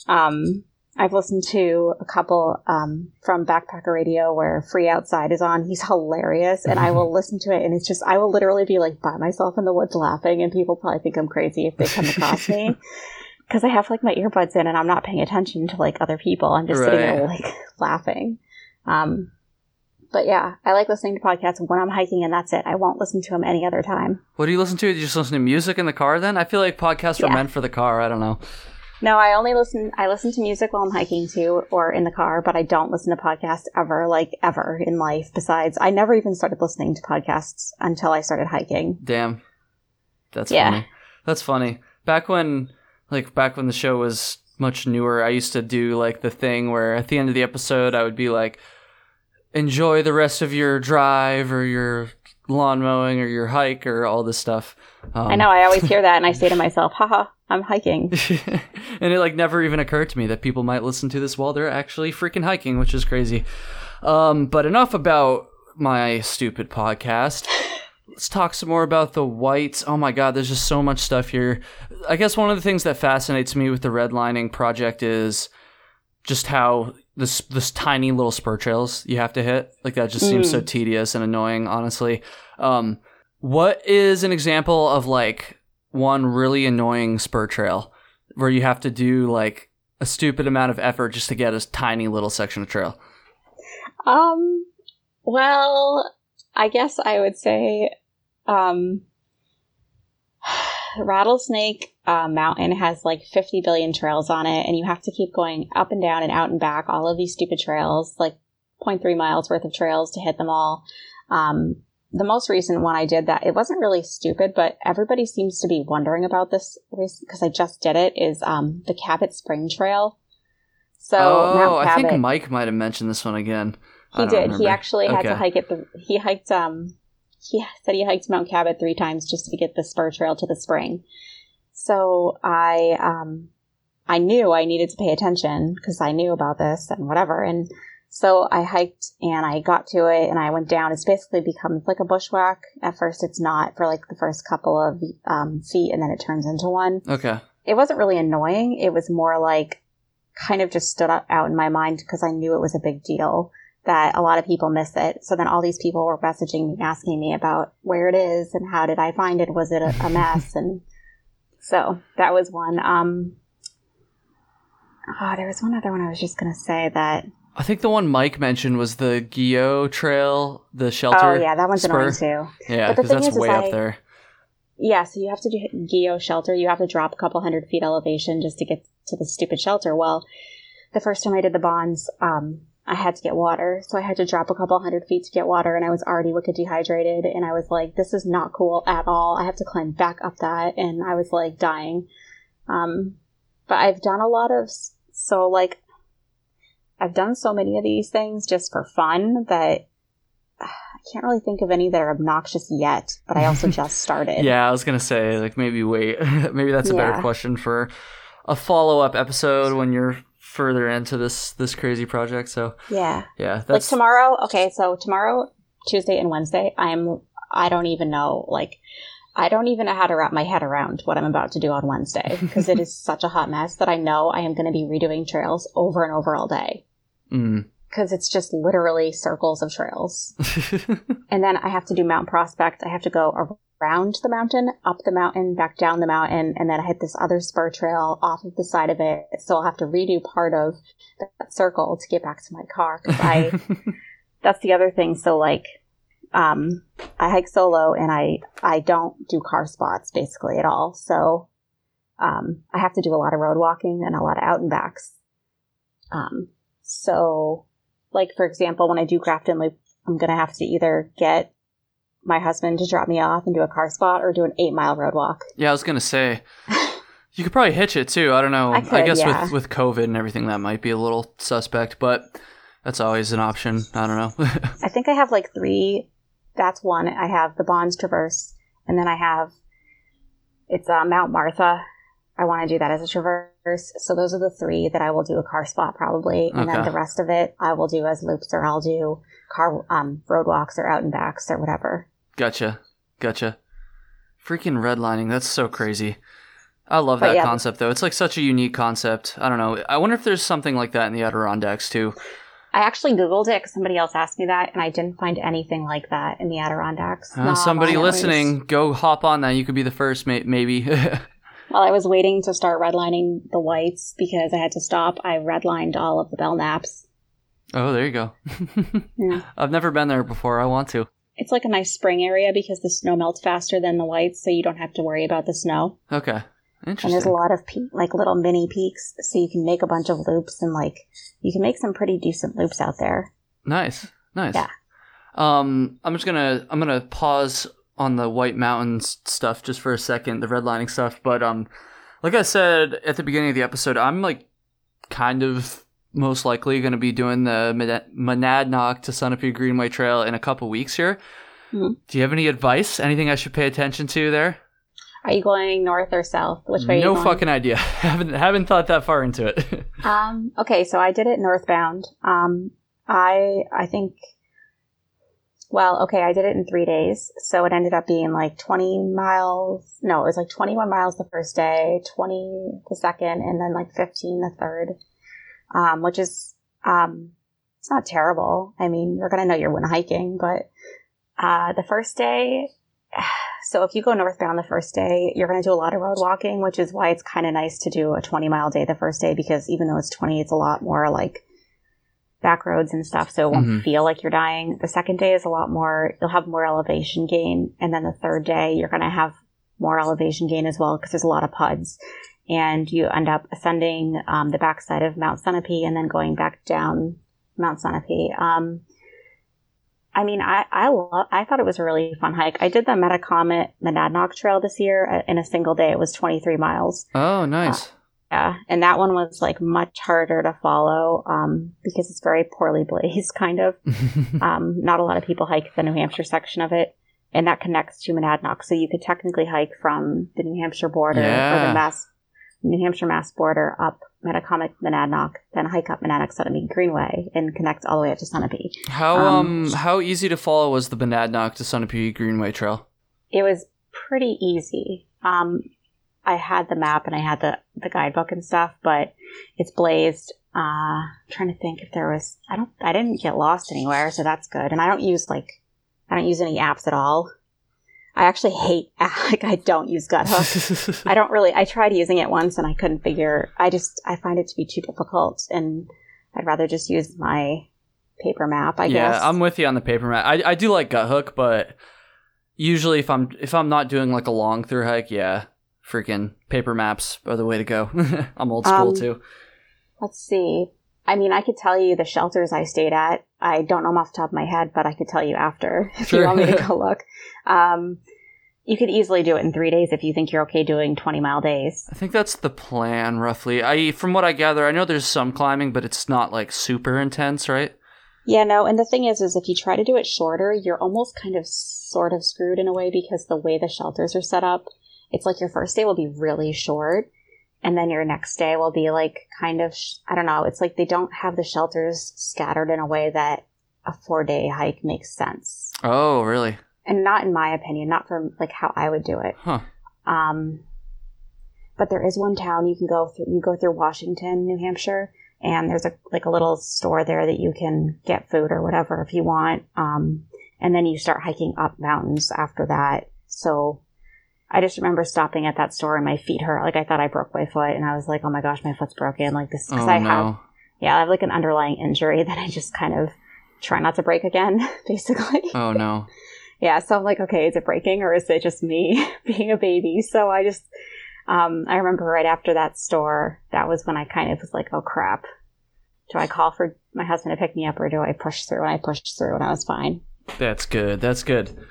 S2: um, I've listened to a couple um, from Backpacker Radio where Free Outside is on. He's hilarious, and I will listen to it, and it's just I will literally be like by myself in the woods laughing, and people probably think I'm crazy if they come across me because I have like my earbuds in and I'm not paying attention to like other people. I'm just sitting there like laughing. Um, but yeah, I like listening to podcasts when I'm hiking, and that's it. I won't listen to them any other time.
S1: what do you listen to? Do you just listen to music in the car? Then I feel like podcasts are meant for the car. I don't know.
S2: No, I only listen. I listen to music while I'm hiking too, or in the car. But I don't listen to podcasts ever, like ever in life. Besides, I never even started listening to podcasts until I started hiking.
S1: Damn. That's
S2: Yeah.
S1: funny. That's funny. Back when like back when the show was much newer, I used to do like the thing where at the end of the episode I would be like enjoy the rest of your drive or your lawn mowing or your hike or all this stuff. Um,
S2: I know. I always hear that, and I say to myself, "Haha, I'm hiking."
S1: and it like never even occurred to me that people might listen to this while they're actually freaking hiking, which is crazy. Um, but enough about my stupid podcast. Let's talk some more about the whites. Oh my god, there's just so much stuff here. I guess one of the things that fascinates me with the redlining project is just how this this tiny little spur trails you have to hit. Like that just seems so tedious and annoying, honestly. Um, what is an example of like one really annoying spur trail where you have to do like a stupid amount of effort just to get a tiny little section of trail?
S2: Um, well, I guess I would say, um, Rattlesnake uh, Mountain has like 50 billion trails on it, and you have to keep going up and down and out and back all of these stupid trails, like 0.3 miles worth of trails to hit them all. Um, the most recent one I did that it wasn't really stupid, but everybody seems to be wondering about this because I just did it. Is um, the Cabot Spring Trail?
S1: So oh, I think Mike might have mentioned this one again.
S2: He did. Remember. He actually had to hike it. The, he hiked. Um, he said he hiked Mount Cabot three times just to get the spur trail to the spring. So I, um, I knew I needed to pay attention because I knew about this and whatever. And so I hiked and I got to it and I went down. It's basically become like a bushwhack. At first, it's not for like the first couple of um, feet and then it turns into one.
S1: Okay.
S2: It wasn't really annoying. It was more like kind of just stood out in my mind because I knew it was a big deal that a lot of people miss it. So then all these people were messaging me, asking me about where it is and how did I find it? Was it a, a mess? and so that was one. Um, oh, there was one other one I was just going to say that.
S1: I think the one Mike mentioned was the Guyot Trail, the shelter. Oh
S2: yeah, that one's
S1: spur.
S2: annoying too.
S1: Yeah, because that's is, way is up I, there.
S2: Yeah, so you have to do Guyot shelter. You have to drop a couple hundred feet elevation just to get to the stupid shelter. Well, the first time I did the bonds, um, I had to get water. So I had to drop a couple hundred feet to get water and I was already wicked dehydrated and I was like, this is not cool at all. I have to climb back up that and I was like dying. Um, but I've done a lot of, so like, I've done so many of these things just for fun that I can't really think of any that are obnoxious yet, but I also just started.
S1: yeah, I was going to say, like, maybe wait. maybe that's a yeah. better question for a follow up episode when you're further into this this crazy project. So
S2: yeah,
S1: yeah.
S2: That's... Like tomorrow. Okay, so tomorrow, Tuesday and Wednesday, I'm. I don't even know. Like, I don't even know how to wrap my head around what I'm about to do on Wednesday because it is such a hot mess that I know I am going to be redoing trails over and over all day.
S1: Mm
S2: because it's just literally circles of trails. and then I have to do Mount Prospect. I have to go around the mountain, up the mountain, back down the mountain, and then I hit this other spur trail off of the side of it. So I'll have to redo part of that circle to get back to my car. Cause I, that's the other thing. So like, um, I hike solo and I, I don't do car spots basically at all. So, um, I have to do a lot of road walking and a lot of out and backs. Um, so like for example, when I do Grafton Loop, I'm going to have to either get my husband to drop me off and do a car spot or do an eight mile road walk.
S1: Yeah, I was gonna say you could probably hitch it too. I don't know. I, could, I guess yeah. with with COVID and everything, that might be a little suspect, but that's always an option. I don't know.
S2: I think I have like three. That's one. I have the Bonds Traverse, and then I have it's uh, Mount Martha. I want to do that as a traverse. So those are the three that I will do a car spot probably, and okay. then the rest of it I will do as loops or I'll do car um, road walks or out and backs or whatever.
S1: Gotcha. Gotcha. Freaking redlining. That's so crazy. I love that yeah. concept though. It's like such a unique concept. I don't know. I wonder if there's something like that in the Adirondacks too.
S2: I actually Googled it because somebody else asked me that, and I didn't find anything like that in the Adirondacks.
S1: Uh, somebody listening, go hop on that. You could be the first, maybe.
S2: While I was waiting to start redlining the whites because I had to stop, I redlined all of the Belknaps.
S1: Oh, there you go. yeah. I've never been there before. I want to.
S2: It's like a nice spring area because the snow melts faster than the whites, so you don't have to worry about the snow.
S1: Okay. Interesting.
S2: And there's a lot of pe- like little mini peaks, so you can make a bunch of loops and like you can make some pretty decent loops out there.
S1: Nice, nice.
S2: Yeah.
S1: Um, I'm just gonna I'm gonna pause on the White Mountains stuff just for a second, the redlining stuff. But um, like I said at the beginning of the episode, I'm like kind of most likely going to be doing the Monadnock to Sunapee Greenway Trail in a couple weeks here. Mm-hmm. Do you have any advice? Anything I should pay attention to there?
S2: Are you going north or south? Which way?
S1: No fucking idea. haven't haven't thought that far into it.
S2: um. Okay, so I did it northbound. Um. I I think. Well, okay, I did it in three days, so it ended up being like twenty miles. No, it was like twenty-one miles the first day, twenty the second, and then like fifteen the third um, which is um, it's not terrible. I mean, you're gonna know you're when hiking, but uh, the first day, so if you go northbound the first day, you're going to do a lot of road walking, which is why it's kind of nice to do a 20 mile day the first day because even though it's 20, it's a lot more like back roads and stuff, so it won't
S1: Mhm.
S2: feel like you're dying. The second day is a lot more, you'll have more elevation gain. And then the third day, you're going to have more elevation gain as well because there's a lot of puds. And you end up ascending um, the backside of Mount Sunapee and then going back down Mount Sunapee. Um, I mean, I I, lo- I thought it was a really fun hike. I did the Metacomet Monadnock Trail this year uh, in a single day. It was 23 miles.
S1: Oh, nice.
S2: Yeah, and that one was like much harder to follow um, because it's very poorly blazed, kind of. Um, not a lot of people hike the New Hampshire section of it, and that connects to Monadnock. So you could technically hike from the New Hampshire border or the Mass, New Hampshire Mass border up Metacomet Monadnock, then hike up Monadnock Sunapee Greenway and connect all the way up to Sunapee.
S1: how
S2: um,
S1: um how easy to follow was the Monadnock to Sunapee Greenway Trail?
S2: It was pretty easy. Um, I had the map and I had the, the guidebook and stuff, but it's blazed. Uh, I'm trying to think if there was, I don't, I didn't get lost anywhere, so that's good. And I don't use like, I don't use any apps at all. I actually hate, like, I don't use Guthook. I don't really, I tried using it once and I couldn't figure, I just, I find it to be too difficult and I'd rather just use my paper map, I
S1: yeah,
S2: guess.
S1: I'm with you on the paper map. I I do like Guthook, but usually if I'm if I'm not doing like a long through hike, yeah, freaking paper maps are the way to go. I'm old school
S2: Um,
S1: too.
S2: Let's see. I mean, I could tell you the shelters I stayed at. I don't know them off the top of my head, but I could tell you after if
S1: Sure.
S2: you want me to go look. Um, you could easily do it in three days if you think you're okay doing 20 mile days.
S1: I think that's the plan roughly. I from what I gather, I know there's some climbing, but it's not like super intense, right?
S2: Yeah, no, and the thing is, is if you try to do it shorter, you're almost kind of sort of screwed in a way because the way the shelters are set up, it's like your first day will be really short, and then your next day will be like kind of, sh- I don't know, it's like they don't have the shelters scattered in a way that a four day hike makes sense.
S1: Oh, really?
S2: and not in my opinion, not from like how I would do it.
S1: Huh.
S2: Um, but there is one town you can go through. You go through Washington, New Hampshire, and there's a like a little store there that you can get food or whatever if you want. Um, and then you start hiking up mountains after that. So I just remember stopping at that store and my feet hurt. Like I thought I broke my foot, and I was like, "Oh my gosh, my foot's broken!" Like this because
S1: Oh
S2: I
S1: no.
S2: have yeah, I have like an underlying injury that I just kind of try not to break again, basically.
S1: Oh no.
S2: Yeah, so I'm like, okay, is it breaking or is it just me being a baby? So I just, um, I remember right after that store, that was when I kind of was like, oh crap. Do I call for my husband to pick me up or do I push through? And I pushed through and I was fine.
S1: That's good. That's good.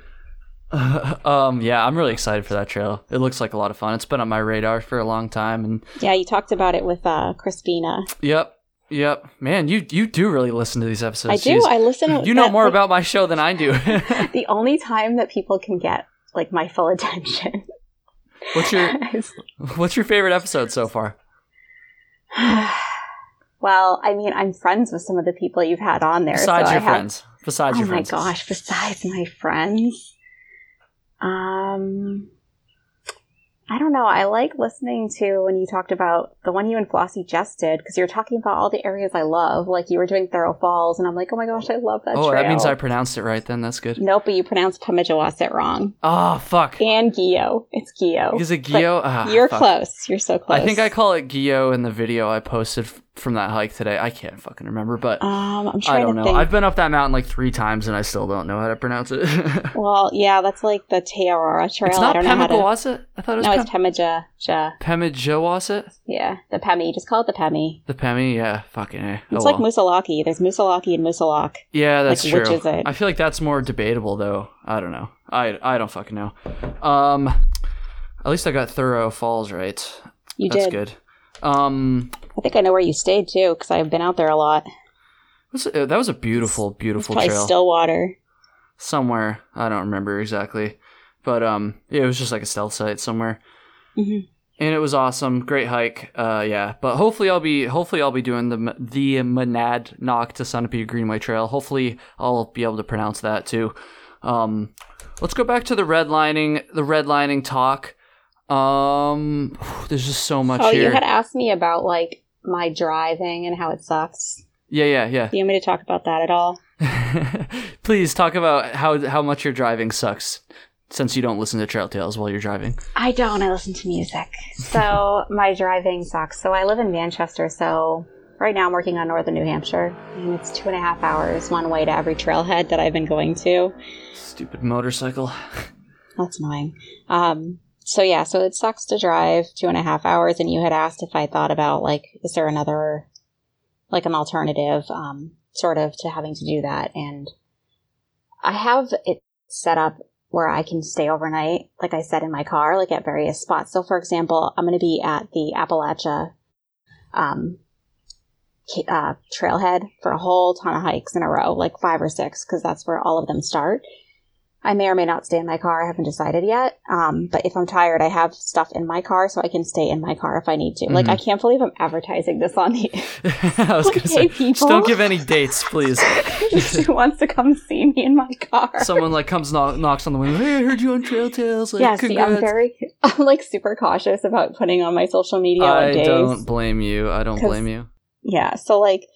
S1: um, yeah, I'm really excited for that trail. It looks like a lot of fun. It's been on my radar for a long time, and
S2: Yeah, you talked about it with uh, Crispina.
S1: yep, yep, man, you you do really listen to these episodes.
S2: I do.
S1: Jeez.
S2: I listen.
S1: you know more
S2: like,
S1: about my show than I do.
S2: the only time that people can get like my full attention.
S1: what's your What's your favorite episode so far?
S2: well, I mean, I'm friends with some of the people you've had on there.
S1: Besides
S2: so
S1: your
S2: have,
S1: friends. Besides
S2: oh
S1: your
S2: my gosh! Besides my friends, um, I don't know. I like listening to when you talked about the one you and Flossie just did because you're talking about all the areas I love. Like you were doing Thoreau Falls, and I'm like, oh my gosh, I love that.
S1: Oh, that means. I pronounced it right then. That's good.
S2: Nope, but you pronounced Pemigewasset wrong.
S1: Oh, fuck.
S2: And Gio. It's Gio.
S1: Is it Gio? Ah,
S2: You're
S1: fuck.
S2: close. You're so close.
S1: I think I call it Gio in the video I posted from that hike today. I can't fucking remember, but
S2: Um, I'm
S1: I don't know.
S2: think.
S1: I've been up that mountain like three times and I still don't know how to pronounce it.
S2: Well, yeah, that's like the Teorora Trail.
S1: it's
S2: I
S1: not
S2: don't know how to.
S1: Pemigewasset? I thought it was
S2: No,
S1: Pem-
S2: it's Pemija. Ja.
S1: Pemigewasset?
S2: Yeah, the Pemi. Just call it the Pemi.
S1: The Pemi? Yeah, fucking.
S2: It's
S1: oh,
S2: like
S1: well.
S2: Moosilauke. There's Moosilauke and Musalak.
S1: Yeah, that's
S2: like,
S1: true.
S2: which is it?
S1: I feel like that's more debatable though. I don't know. I I don't fucking know. Um at least I got Thoreau Falls right.
S2: You
S1: That's
S2: did.
S1: good. Um
S2: I think I know where you stayed too, because I've been out there a lot.
S1: was it- that was a beautiful, beautiful
S2: probably
S1: trail.
S2: Stillwater.
S1: somewhere. I don't remember exactly, but um, yeah, it was just like a stealth site somewhere,
S2: Mhm.
S1: and it was awesome. Great hike. Uh, yeah, but hopefully I'll be hopefully I'll be doing the the Monadnock to Sunapee Greenway Trail. Hopefully I'll be able to pronounce that too. Um, let's go back to the redlining the redlining talk. Um, there's just so much
S2: Oh,
S1: here.
S2: you had asked me about like my driving and how it sucks.
S1: yeah, yeah, yeah.
S2: Do you want me to talk about that at all?
S1: Please talk about how how much your driving sucks. since you don't listen to Trail Tales while you're driving?
S2: I don't. I listen to music. So my driving sucks. So I live in Manchester. So right now I'm working on northern New Hampshire, and it's two and a half hours one way to every trailhead that I've been going to.
S1: Stupid motorcycle.
S2: That's annoying. Um, so yeah, so it sucks to drive two and a half hours. And you had asked if I thought about like, is there another, like an alternative, um, sort of to having to do that? And I have it set up where I can stay overnight, like I said in my car, like at various spots. So, for example, I'm going to be at the Appalachia um, uh, trailhead for a whole ton of hikes in a row, like five or six, because that's where all of them start. I may or may not stay in my car. I haven't decided yet. Um, but if I'm tired, I have stuff in my car, so I can stay in my car if I need to. Mm-hmm. Like, I can't believe I'm advertising this on the.
S1: I was like, to say, people. just don't give any dates, please.
S2: Who wants to come see me in my car?
S1: Someone like comes knock, knocks on the window. Hey, I heard you on Trail Tales. Like,
S2: yeah, see, I'm very, I'm like super cautious about putting on my social media.
S1: I don't blame you. I don't blame you.
S2: Yeah, so like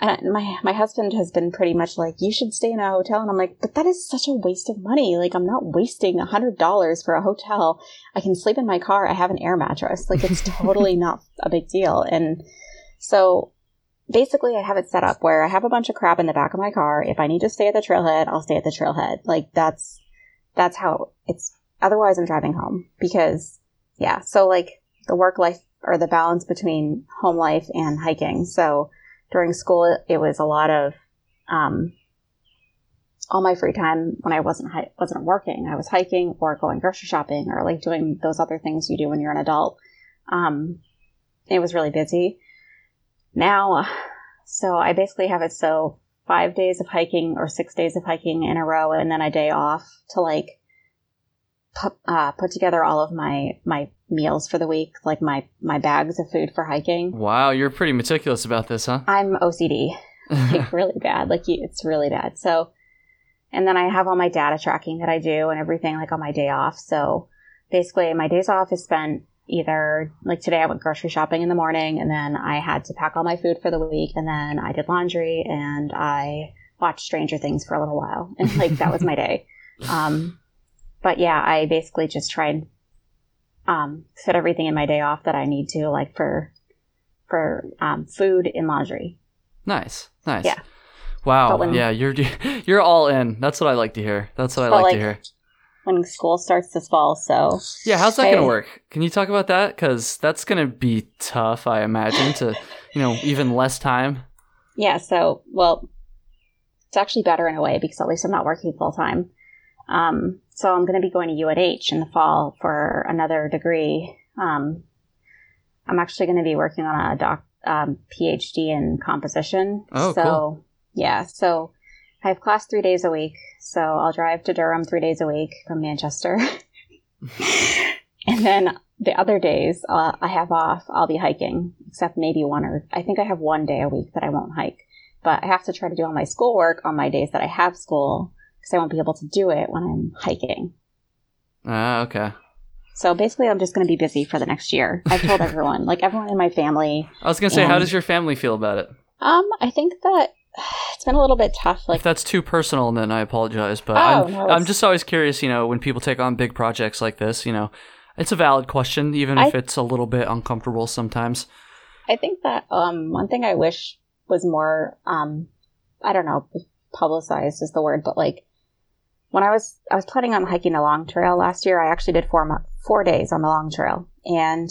S2: my my husband has been pretty much like you should stay in a hotel. And i'm like but that is such a waste of money. Like i'm not wasting a hundred dollars for a hotel. I can sleep in my car. I have an air mattress. Like it's totally not a big deal. And so basically i have it set up where i have a bunch of crap in the back of my car. If i need to stay at the trailhead i'll stay at the trailhead. Like that's that's how it's otherwise i'm driving home because yeah. So like the work life or the balance between home life and hiking. So during school, it was a lot of um, all my free time when I wasn't hi- wasn't working. I was hiking or going grocery shopping or like doing those other things you do when you're an adult. Um, it was really busy. Now, so I basically have it so five days of hiking or six days of hiking in a row, and then a day off to like put, uh, put together all of my my meals for the week, like my my bags of food for hiking.
S1: Wow, you're pretty meticulous about this, huh?
S2: I'm OCD, like really bad. Like it's really bad. So, and then I have all my data tracking that I do and everything like on my day off. So basically, my days off is spent either like today I went grocery shopping in the morning, and then I had to pack all my food for the week, and then I did laundry and I watched Stranger Things for a little while, and like that was my day. Um, but yeah, I basically just tried um, fit everything in my day off that I need to, like for for um, food and laundry.
S1: Nice, nice.
S2: Yeah.
S1: Wow. When, yeah, you're you're all in. That's what I like to hear. That's what I like, like, to hear.
S2: When school starts this fall, so
S1: yeah, how's that I, gonna work? Can you talk about that? Because that's gonna be tough, I imagine. To you know, even less time.
S2: Yeah. So, well, it's actually better in a way because at least I'm not working full time. Um, so I'm going to be going to UNH in the fall for another degree. Um, I'm actually going to be working on a doc, um, PhD in composition.
S1: Oh,
S2: so,
S1: cool.
S2: yeah. So I have class three days a week. So I'll drive to Durham three days a week from Manchester. and then the other days uh, I have off, I'll be hiking, except maybe one or I think I have one day a week that I won't hike. But I have to try to do all my schoolwork on my days that I have school because I won't be able to do it when I'm hiking.
S1: Ah, uh, okay.
S2: So basically, I'm just going to be busy for the next year. I've told everyone, like everyone in my family.
S1: I was going to say, and, how does your family feel about it?
S2: Um, I think that it's been a little bit tough. Like,
S1: if that's too personal, then I apologize. But oh, I'm, no, I'm just always curious. You know, when people take on big projects like this, you know, it's a valid question, even if it's a little bit uncomfortable sometimes.
S2: I think that um, one thing I wish was more, um, I don't know, publicized is the word, but like when I was I was planning on hiking a long trail last year, I actually did four four days on the long trail, and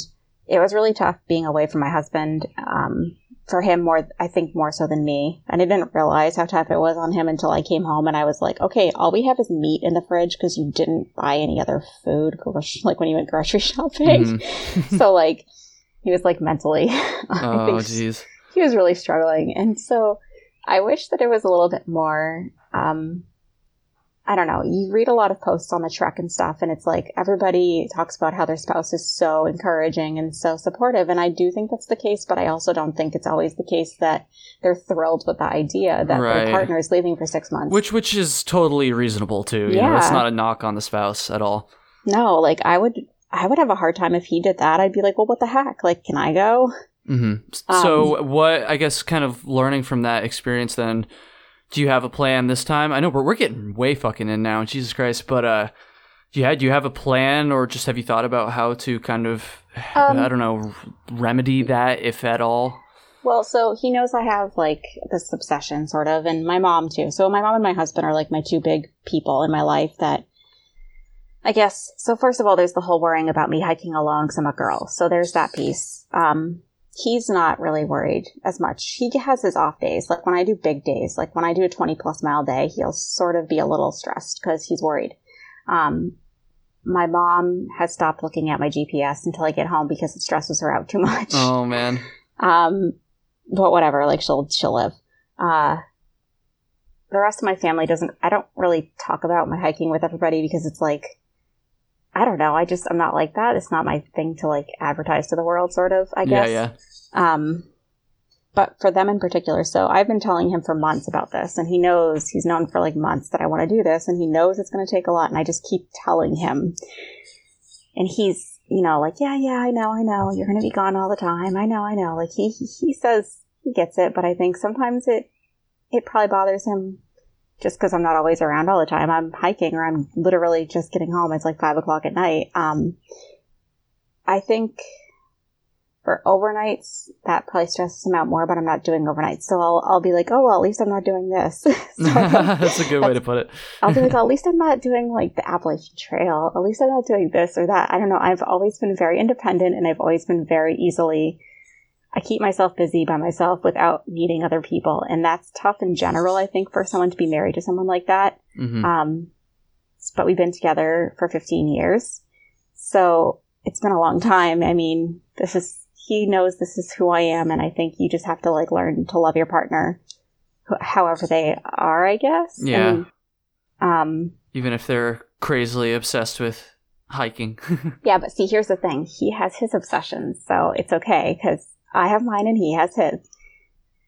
S2: it was really tough being away from my husband. Um, for him, more I think more so than me, and I didn't realize how tough it was on him until I came home and I was like, okay, all we have is meat in the fridge because you didn't buy any other food, like when you went grocery shopping. Mm-hmm. so like he was like mentally,
S1: oh jeez,
S2: he was really struggling, and so I wish that it was a little bit more. Um, I don't know, you read a lot of posts on the trek and stuff, and it's like everybody talks about how their spouse is so encouraging and so supportive. And I do think that's the case, but I also don't think it's always the case that they're thrilled with the idea that right. their partner is leaving for six months.
S1: Which which is totally reasonable too. You yeah. know, it's not a knock on the spouse at all.
S2: No, like I would I would have a hard time if he did that. I'd be like, well, what the heck? Like, can I go?
S1: Mm-hmm. So, um, what I guess, kind of learning from that experience, then, do you have a plan this time? I know we're, we're getting way fucking in now, Jesus Christ. But uh, Yeah, do you have a plan, or just have you thought about how to kind of,
S2: Um,
S1: I don't know, remedy that if at all?
S2: Well, so he knows I have like this obsession, sort of, and my mom too. So my mom and my husband are like my two big people in my life that I guess. So first of all, there's the whole worrying about me hiking alone because I'm a girl. So there's that piece. Um, he's not really worried as much. He has his off days. Like when I do big days, like when I do a 20 plus mile day, he'll sort of be a little stressed because he's worried. Um, my mom has stopped looking at my GPS until I get home because it stresses her out too much.
S1: Oh man.
S2: Um, but whatever, like she'll she'll live. Uh, the rest of my family doesn't. I don't really talk about my hiking with everybody because it's like, I don't know. I just I'm not like that. It's not my thing to like advertise to the world, sort of. I guess.
S1: yeah. yeah.
S2: Um, but for them in particular, so I've been telling him for months about this, and he knows he's known for like months that I want to do this, and he knows it's going to take a lot, and I just keep telling him, and he's you know like yeah yeah I know I know you're going to be gone all the time I know I know like he he he says he gets it, but I think sometimes it it probably bothers him just because I'm not always around all the time. I'm hiking or I'm literally just getting home. It's like five o'clock at night. Um, I think for overnights, that probably stresses him out more, but I'm not doing overnights. So I'll, I'll be like, oh, well, at least I'm not doing this. so
S1: That's a good way to put it.
S2: I'll be like, oh, at least I'm not doing like the Appalachian Trail. At least I'm not doing this or that. I don't know. I've always been very independent and I've always been very easily, I keep myself busy by myself without needing other people. And that's tough in general, I think, for someone to be married to someone like that.
S1: hmm
S2: Um, but we've been together for 15 years. So it's been a long time. I mean, this is, he knows this is who I am. And I think you just have to like learn to love your partner however they are, I guess.
S1: Yeah.
S2: And, um,
S1: Even if they're crazily obsessed with hiking.
S2: yeah, but see, here's the thing. He has his obsessions. So it's okay because I have mine and he has his.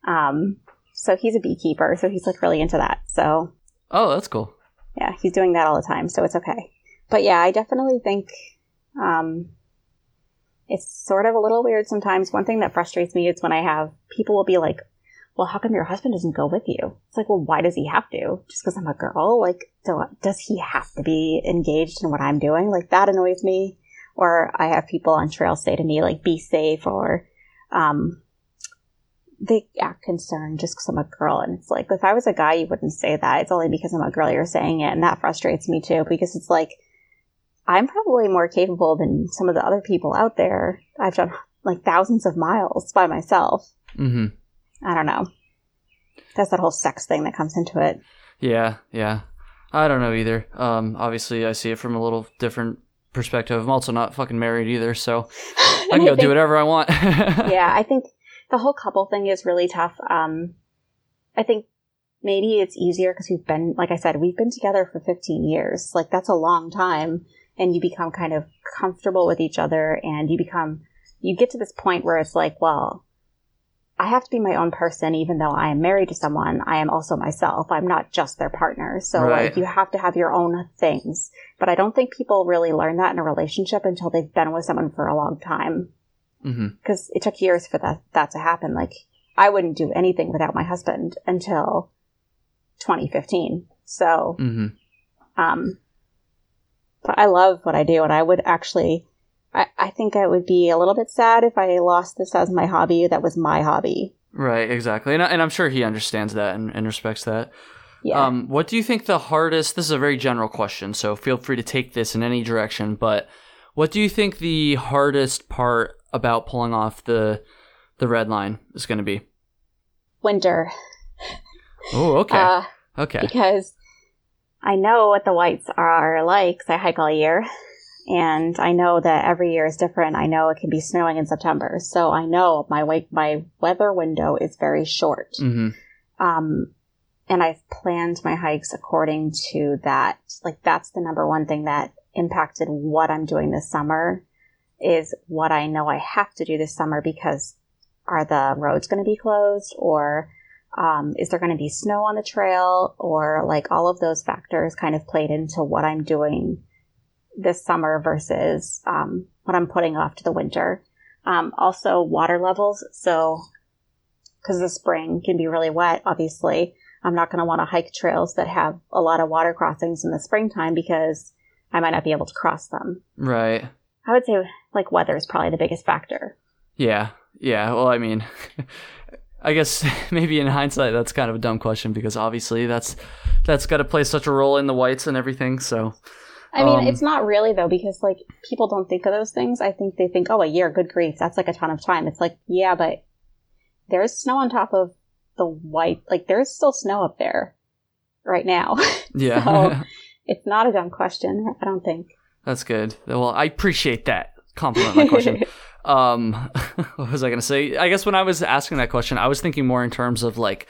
S2: Um, so he's a beekeeper. So he's like really into that. So
S1: oh, that's cool.
S2: yeah, he's doing that all the time, so it's okay. But yeah, I definitely think um, it's sort of a little weird sometimes. One thing that frustrates me is when I have people will be like, "Well, how come your husband doesn't go with you?" It's like, "Well, why does he have to? Just because I'm a girl? Like, do, does he have to be engaged in what I'm doing? Like that annoys me." Or I have people on trails say to me like, "Be safe," or um, they act concerned just because I'm a girl. And it's like, if I was a guy, you wouldn't say that. It's only because I'm a girl you're saying it. And that frustrates me too, because it's like, I'm probably more capable than some of the other people out there. I've done like thousands of miles by myself.
S1: Mm-hmm.
S2: I don't know. That's that whole sex thing that comes into it.
S1: Yeah, yeah. I don't know either. Um, obviously, I see it from a little different perspective. I'm also not fucking married either, so I can go do whatever I want.
S2: yeah, I think the whole couple thing is really tough. Um, I think maybe it's easier because we've been, like I said, we've been together for 15 years. Like that's a long time. And you become kind of comfortable with each other and you become, you get to this point where it's like, well, I have to be my own person, even though I am married to someone. I am also myself. I'm not just their partner. So
S1: Right.
S2: like you have to have your own things. But I don't think people really learn that in a relationship until they've been with someone for a long time because it took years for that that to happen. Like I wouldn't do anything without my husband until 2015. So,
S1: hmm
S2: um, but I love what I do, and I would actually, I, I think I would be a little bit sad if I lost this as my hobby. That was my hobby.
S1: Right, exactly. And, I- and I'm sure he understands that and, and respects that.
S2: Yeah.
S1: Um, what do you think the hardest? This is a very general question, so feel free to take this in any direction. But what do you think the hardest part about pulling off the the red line is going to be?
S2: Winter.
S1: Oh, okay,
S2: Uh,
S1: okay.
S2: because I know what the whites are like 'cause I hike all year. And I know that every year is different. I know it can be snowing in September. So I know my wa- my weather window is very short.
S1: hmm
S2: Um, and I've planned my hikes according to that. Like that's the number one thing that impacted what I'm doing this summer is what I know I have to do this summer because are the roads going to be closed or um, is there going to be snow on the trail or like all of those factors kind of played into what I'm doing this summer versus um, what I'm putting off to the winter. Um, also water levels. So because the spring can be really wet, obviously. I'm not going to want to hike trails that have a lot of water crossings in the springtime because I might not be able to cross them.
S1: Right.
S2: I would say like weather is probably the biggest factor.
S1: Yeah. Yeah. Well, I mean, I guess maybe in hindsight that's kind of a dumb question because obviously that's that's got to play such a role in the whites and everything. So
S2: I mean,
S1: Um,
S2: it's not really though because like people don't think of those things. I think they think, "Oh, a year, good grief, that's like a ton of time." It's like, yeah, but there's snow on top of the white. Like there's still snow up there right now.
S1: yeah,
S2: So- it's not a dumb question. I don't think.
S1: that's good. Well, I appreciate that compliment. My question. um, what was I gonna say? I guess when I was asking that question, I was thinking more in terms of like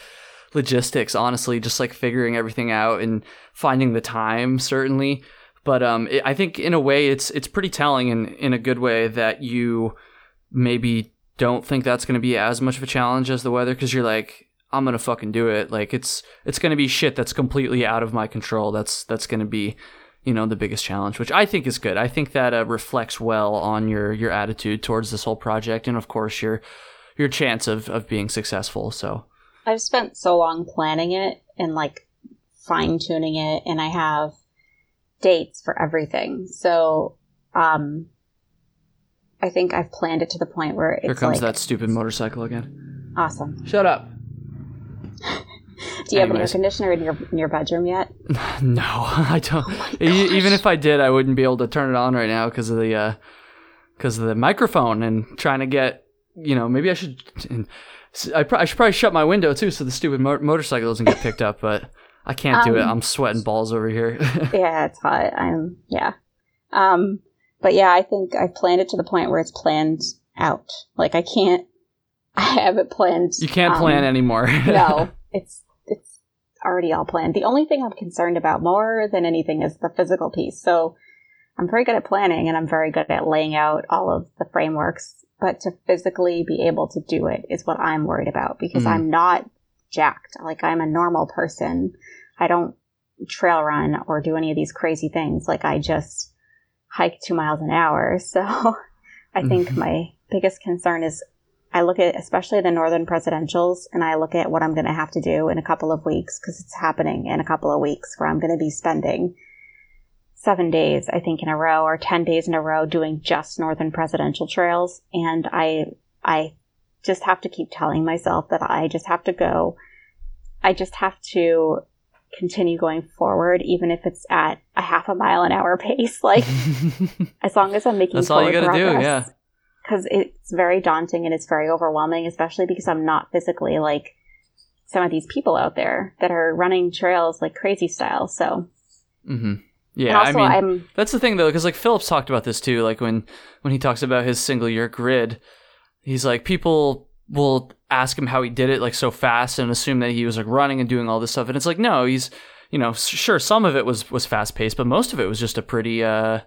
S1: logistics. Honestly, just like figuring everything out and finding the time. Certainly. But um, it, I think in a way it's it's pretty telling in in a good way that you maybe don't think that's going to be as much of a challenge as the weather because you're like I'm gonna fucking do it. Like it's it's gonna be shit that's completely out of my control. That's that's gonna be you know the biggest challenge, which I think is good. I think that uh, reflects well on your your attitude towards this whole project, and of course your your chance of of being successful. So
S2: I've spent so long planning it and like fine tuning it, and I have dates for everything. So, um, I think I've planned it to the point where it's
S1: here comes
S2: like
S1: that stupid motorcycle again.
S2: awesome.
S1: Shut up.
S2: Do you have an air conditioner in your in your bedroom yet?
S1: No, I don't. E- Even if I did, I wouldn't be able to turn it on right now because of the because of the microphone and trying to get you know maybe I should and s- I, pro- I should probably shut my window too so the stupid mo- motorcycle doesn't get picked up. But I can't do it.
S2: Um,
S1: I'm sweating balls over here.
S2: yeah, it's hot. I'm yeah. Um, but yeah, I think I've planned it to the point where it's planned out. Like I can't. I have it planned.
S1: you can't
S2: um,
S1: plan anymore.
S2: no, it's it's already all planned. The only thing I'm concerned about more than anything is the physical piece. So I'm very good at planning and I'm very good at laying out all of the frameworks, but to physically be able to do it is what I'm worried about because
S1: Mhm.
S2: I'm not jacked. Like I'm a normal person. I don't trail run or do any of these crazy things. Like I just hike 2 miles an hour. So I think
S1: Mhm.
S2: my biggest concern is I look at especially the northern presidentials and I look at what I'm going to have to do in a couple of weeks because it's happening in a couple of weeks where I'm going to be spending seven days, I think, in a row or 10 days in a row doing just northern presidential trails. And I, I just have to keep telling myself that I just have to go. I just have to continue going forward, even if it's at a half a mile an hour pace. Like, as long as I'm making
S1: That's all you gotta do, yeah.
S2: because it's very daunting and it's very overwhelming, especially because I'm not physically like some of these people out there that are running trails like crazy style. So, mm-hmm.
S1: Yeah, I mean,
S2: I'm
S1: That's the thing though, because like Phillips talked about this too. Like when when he talks about his single year grid, he's like people will ask him how he did it like so fast and assume that he was like running and doing all this stuff, and it's like no, he's you know sure some of it was was fast paced, but most of it was just a pretty uh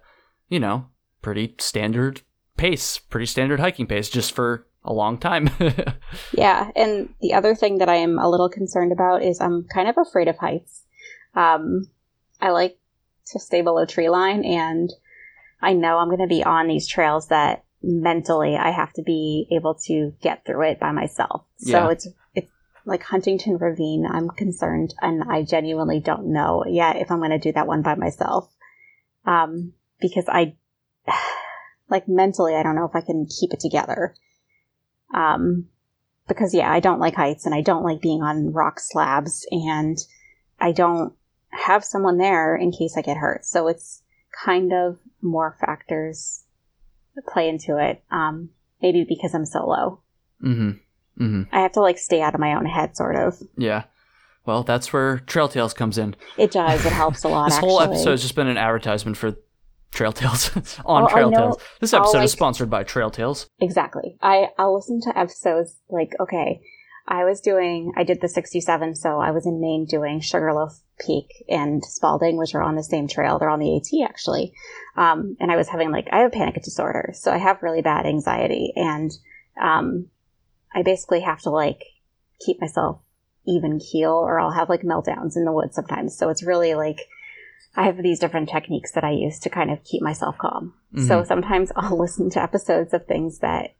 S1: you know pretty standard pace, pretty standard hiking pace, just for a long time.
S2: yeah. And the other thing that I am a little concerned about is I'm kind of afraid of heights. Um, I like to stay below tree line, and I know I'm going to be on these trails that mentally I have to be able to get through it by myself. So
S1: Yeah.
S2: it's it's like Huntington Ravine. I'm concerned, and I genuinely don't know yet if I'm going to do that one by myself, um, because I like mentally I don't know if I can keep it together. Um, because yeah, I don't like heights and I don't like being on rock slabs and I don't have someone there in case I get hurt. So it's kind of more factors play into it. Um, maybe because I'm solo.
S1: hmm Mm-hmm.
S2: I have to like stay out of my own head sort of.
S1: Yeah. Well, that's where Trail Tales comes in.
S2: It does. It helps a lot
S1: this
S2: actually.
S1: whole episode has just been an advertisement for Trail Tales on
S2: Oh,
S1: Trail. Tales. This
S2: I'll,
S1: episode
S2: like-
S1: is sponsored by Trail Tales.
S2: Exactly. I I'll listen to episodes like okay, I was doing I did the 67 so I was in Maine doing Sugarloaf Peak and Spaulding which are on the same trail. They're on the AT actually. Um and I was having like I have panic disorder. So I have really bad anxiety and um I basically have to like keep myself even keel or I'll have like meltdowns in the woods sometimes. So it's really like I have these different techniques that I use to kind of keep myself calm. So
S1: Mhm.
S2: sometimes I'll listen to episodes of things that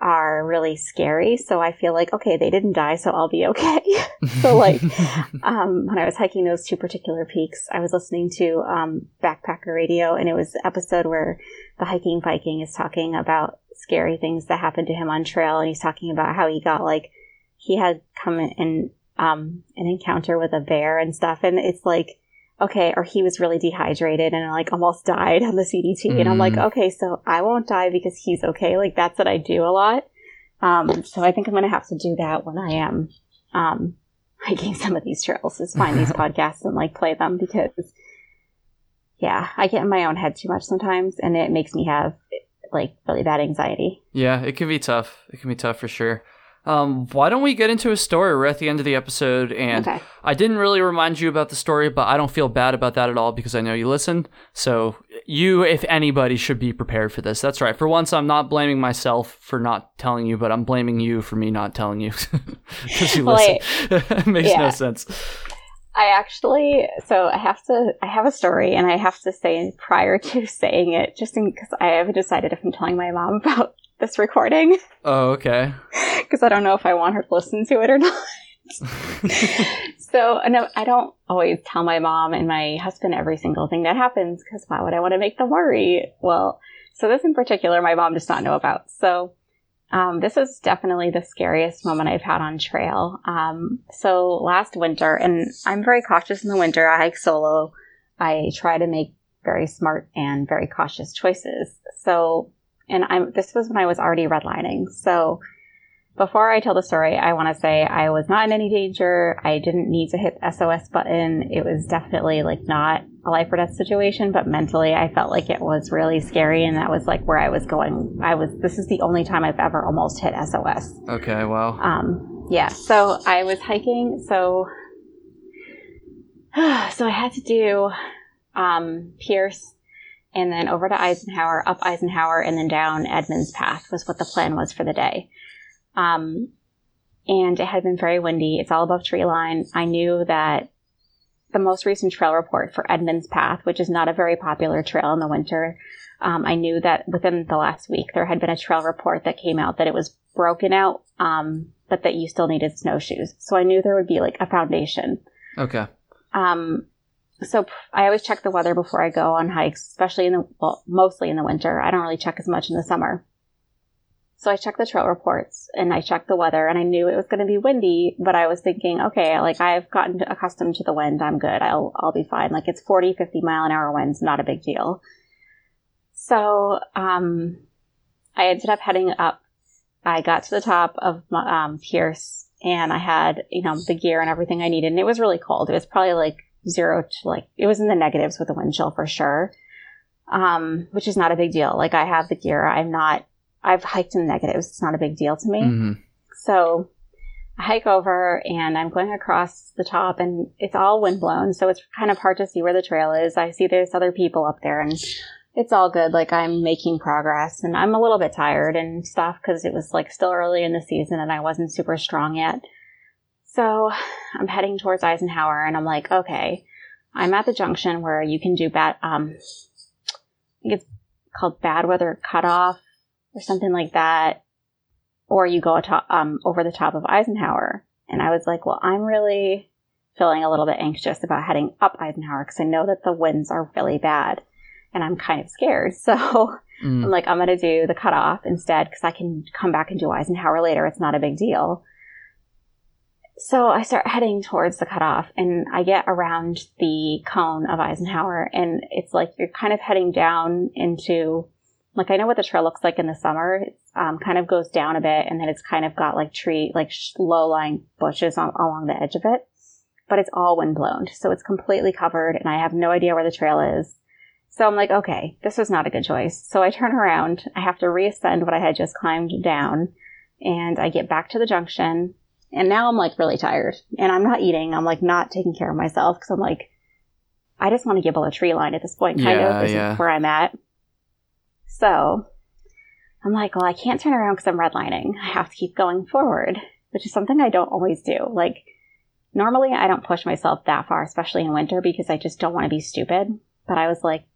S2: are really scary. So I feel like, okay, they didn't die, so I'll be okay. so, like, um, when I was hiking those two particular peaks, I was listening to um, Backpacker Radio, and it was the episode where the hiking Viking is talking about scary things that happened to him on trail, and he's talking about how he got like he had come in um, an encounter with a bear and stuff, and it's like okay, or he was really dehydrated and like almost died on the CDT. Mm. And I'm like, mm. okay, so I won't die because he's okay. Like that's what I do a lot. Um, so I think I'm going to have to do that when I am, um, hiking some of these trails is find these podcasts and like play them because yeah, I get in my own head too much sometimes and it makes me have like really bad anxiety.
S1: Yeah, it can be tough. It can be tough for sure. Um, why don't we get into a story? We're at the end of the episode, and okay. I didn't really remind you about the story, but I don't feel bad about that at all because I know you listened. So you, if anybody, should be prepared for this. That's right. For once, I'm not blaming myself for not telling you, but I'm blaming you for me not telling you because you listen. it makes yeah. no sense.
S2: I actually, so I have to, I have a story, and I have to say prior to saying it, just because I haven't decided if I'm telling my mom about this recording.
S1: Oh, okay.
S2: Because I don't know if I want her to listen to it or not. so no, I don't always tell my mom and my husband every single thing that happens because why would I want to make them worry? Well, so this in particular, my mom does not know about. So um, this is definitely the scariest moment I've had on trail. Um, so last winter, and I'm very cautious in the winter. I hike solo. I try to make very smart and very cautious choices. So and I'm this was when I was already redlining. So before I tell the story, I want to say I was not in any danger. I didn't need to hit the SOS button. It was definitely like not a life or death situation, but mentally I felt like it was really scary and that was like where I was going. I was this is the only time I've ever almost hit SOS.
S1: Okay, well.
S2: Um yeah, so I was hiking, so so I had to do um Pierce and then over to Eisenhower, up Eisenhower, and then down Edmands Path was what the plan was for the day. Um, and it had been very windy. It's all above tree line. I knew that the most recent trail report for Edmands Path, which is not a very popular trail in the winter, um, I knew that within the last week there had been a trail report that came out that it was broken out, um, but that you still needed snowshoes. So I knew there would be like a foundation.
S1: Okay.
S2: Um, so I always check the weather before I go on hikes, especially in the, well, mostly in the winter. I don't really check as much in the summer. So I checked the trail reports and I checked the weather and I knew it was going to be windy, but I was thinking, okay, like I've gotten accustomed to the wind. I'm good. I'll, I'll be fine. Like it's 40, 50 mile an hour winds, not a big deal. So, um, I ended up heading up. I got to the top of um, Pierce and I had, you know, the gear and everything I needed. And it was really cold. It was probably like zero to like, it was in the negatives with the wind chill for sure. Um, which is not a big deal. Like I have the gear. I'm not, I've hiked in the negatives. It's not a big deal to me. Mm-hmm. So I hike over and I'm going across the top and it's all wind blown. So it's kind of hard to see where the trail is. I see there's other people up there and it's all good. Like I'm making progress and I'm a little bit tired and stuff because it was like still early in the season and I wasn't super strong yet. So I'm heading towards Eisenhower and I'm like, okay, I'm at the junction where you can do bad, um, I think it's called bad weather cutoff or something like that. Or you go atop, um, over the top of Eisenhower. And I was like, well, I'm really feeling a little bit anxious about heading up Eisenhower because I know that the winds are really bad and I'm kind of scared. So mm. I'm like, I'm going to do the cutoff instead because I can come back and do Eisenhower later. It's not a big deal. So I start heading towards the cutoff and I get around the cone of Eisenhower and it's like you're kind of heading down into, like I know what the trail looks like in the summer. It um, kind of goes down a bit and then it's kind of got like tree, like low lying bushes on, along the edge of it, but it's all wind blown. So it's completely covered and I have no idea where the trail is. So I'm like, okay, this was not a good choice. So I turn around. I have to reascend what I had just climbed down and I get back to the junction and now I'm like really tired and I'm not eating. I'm like not taking care of myself because I'm like, I just want to gibble a tree line at this point, kind yeah, of. This yeah. is where I'm at. So I'm like, well, I can't turn around because I'm redlining. I have to keep going forward, which is something I don't always do. Like, normally I don't push myself that far, especially in winter, because I just don't want to be stupid. But I was like,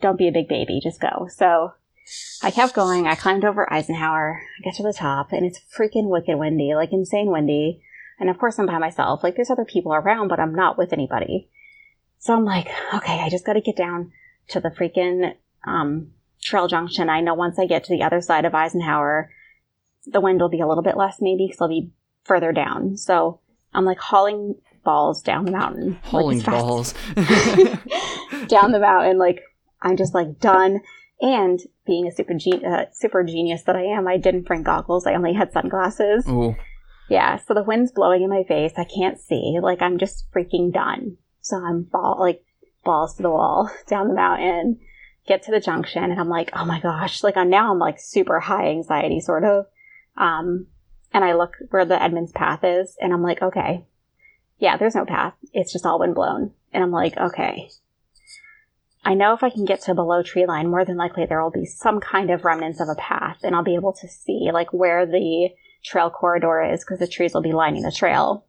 S2: don't be a big baby, just go. So I kept going. I climbed over Eisenhower. I get to the top, and it's freaking wicked windy, like insane windy. And of course, I'm by myself. Like, there's other people around, but I'm not with anybody. So I'm like, okay, I just got to get down to the freaking um, trail junction. I know once I get to the other side of Eisenhower, the wind will be a little bit less, maybe, because I'll be further down. So I'm like hauling balls down the mountain.
S1: Hauling
S2: like,
S1: balls.
S2: down the mountain. Like I'm just like done. And being a super gen- uh, super genius that I am, I didn't bring goggles. I only had sunglasses.
S1: Ooh.
S2: Yeah, so the wind's blowing in my face. I can't see. Like I'm just freaking done. So I'm ball like balls to the wall down the mountain. Get to the junction, and I'm like, oh my gosh! Like I'm now I'm like super high anxiety, sort of. Um, and I look where the Edmands path is, and I'm like, okay, yeah, there's no path. It's just all wind blown. And I'm like, okay. I know if I can get to below tree line, more than likely there will be some kind of remnants of a path, and I'll be able to see like where the trail corridor is because the trees will be lining the trail.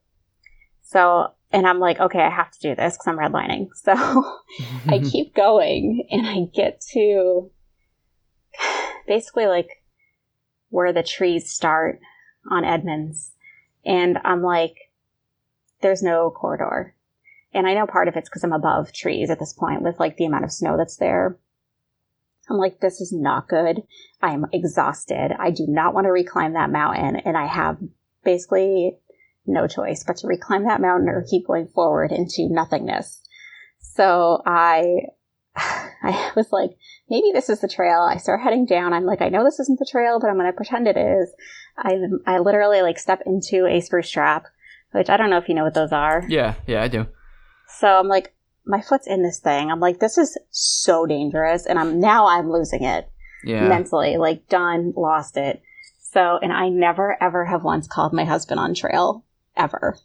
S2: So, and I'm like, okay, I have to do this because I'm redlining. So I keep going and I get to basically like where the trees start on Edmands. And I'm like, there's no corridor. And I know part of it's because I'm above trees at this point with like the amount of snow that's there. I'm like, this is not good. I am exhausted. I do not want to reclimb that mountain. And I have basically no choice but to reclimb that mountain or keep going forward into nothingness. So I, I was like, maybe this is the trail. I start heading down. I'm like, I know this isn't the trail, but I'm going to pretend it is. I, I literally like step into a spruce trap, which I don't know if you know what those are.
S1: Yeah, yeah, I do.
S2: So I'm like, my foot's in this thing. I'm like, this is so dangerous. And I'm now I'm losing it
S1: Yeah.
S2: mentally, like done, lost it. So, and I never ever have once called my husband on trail ever.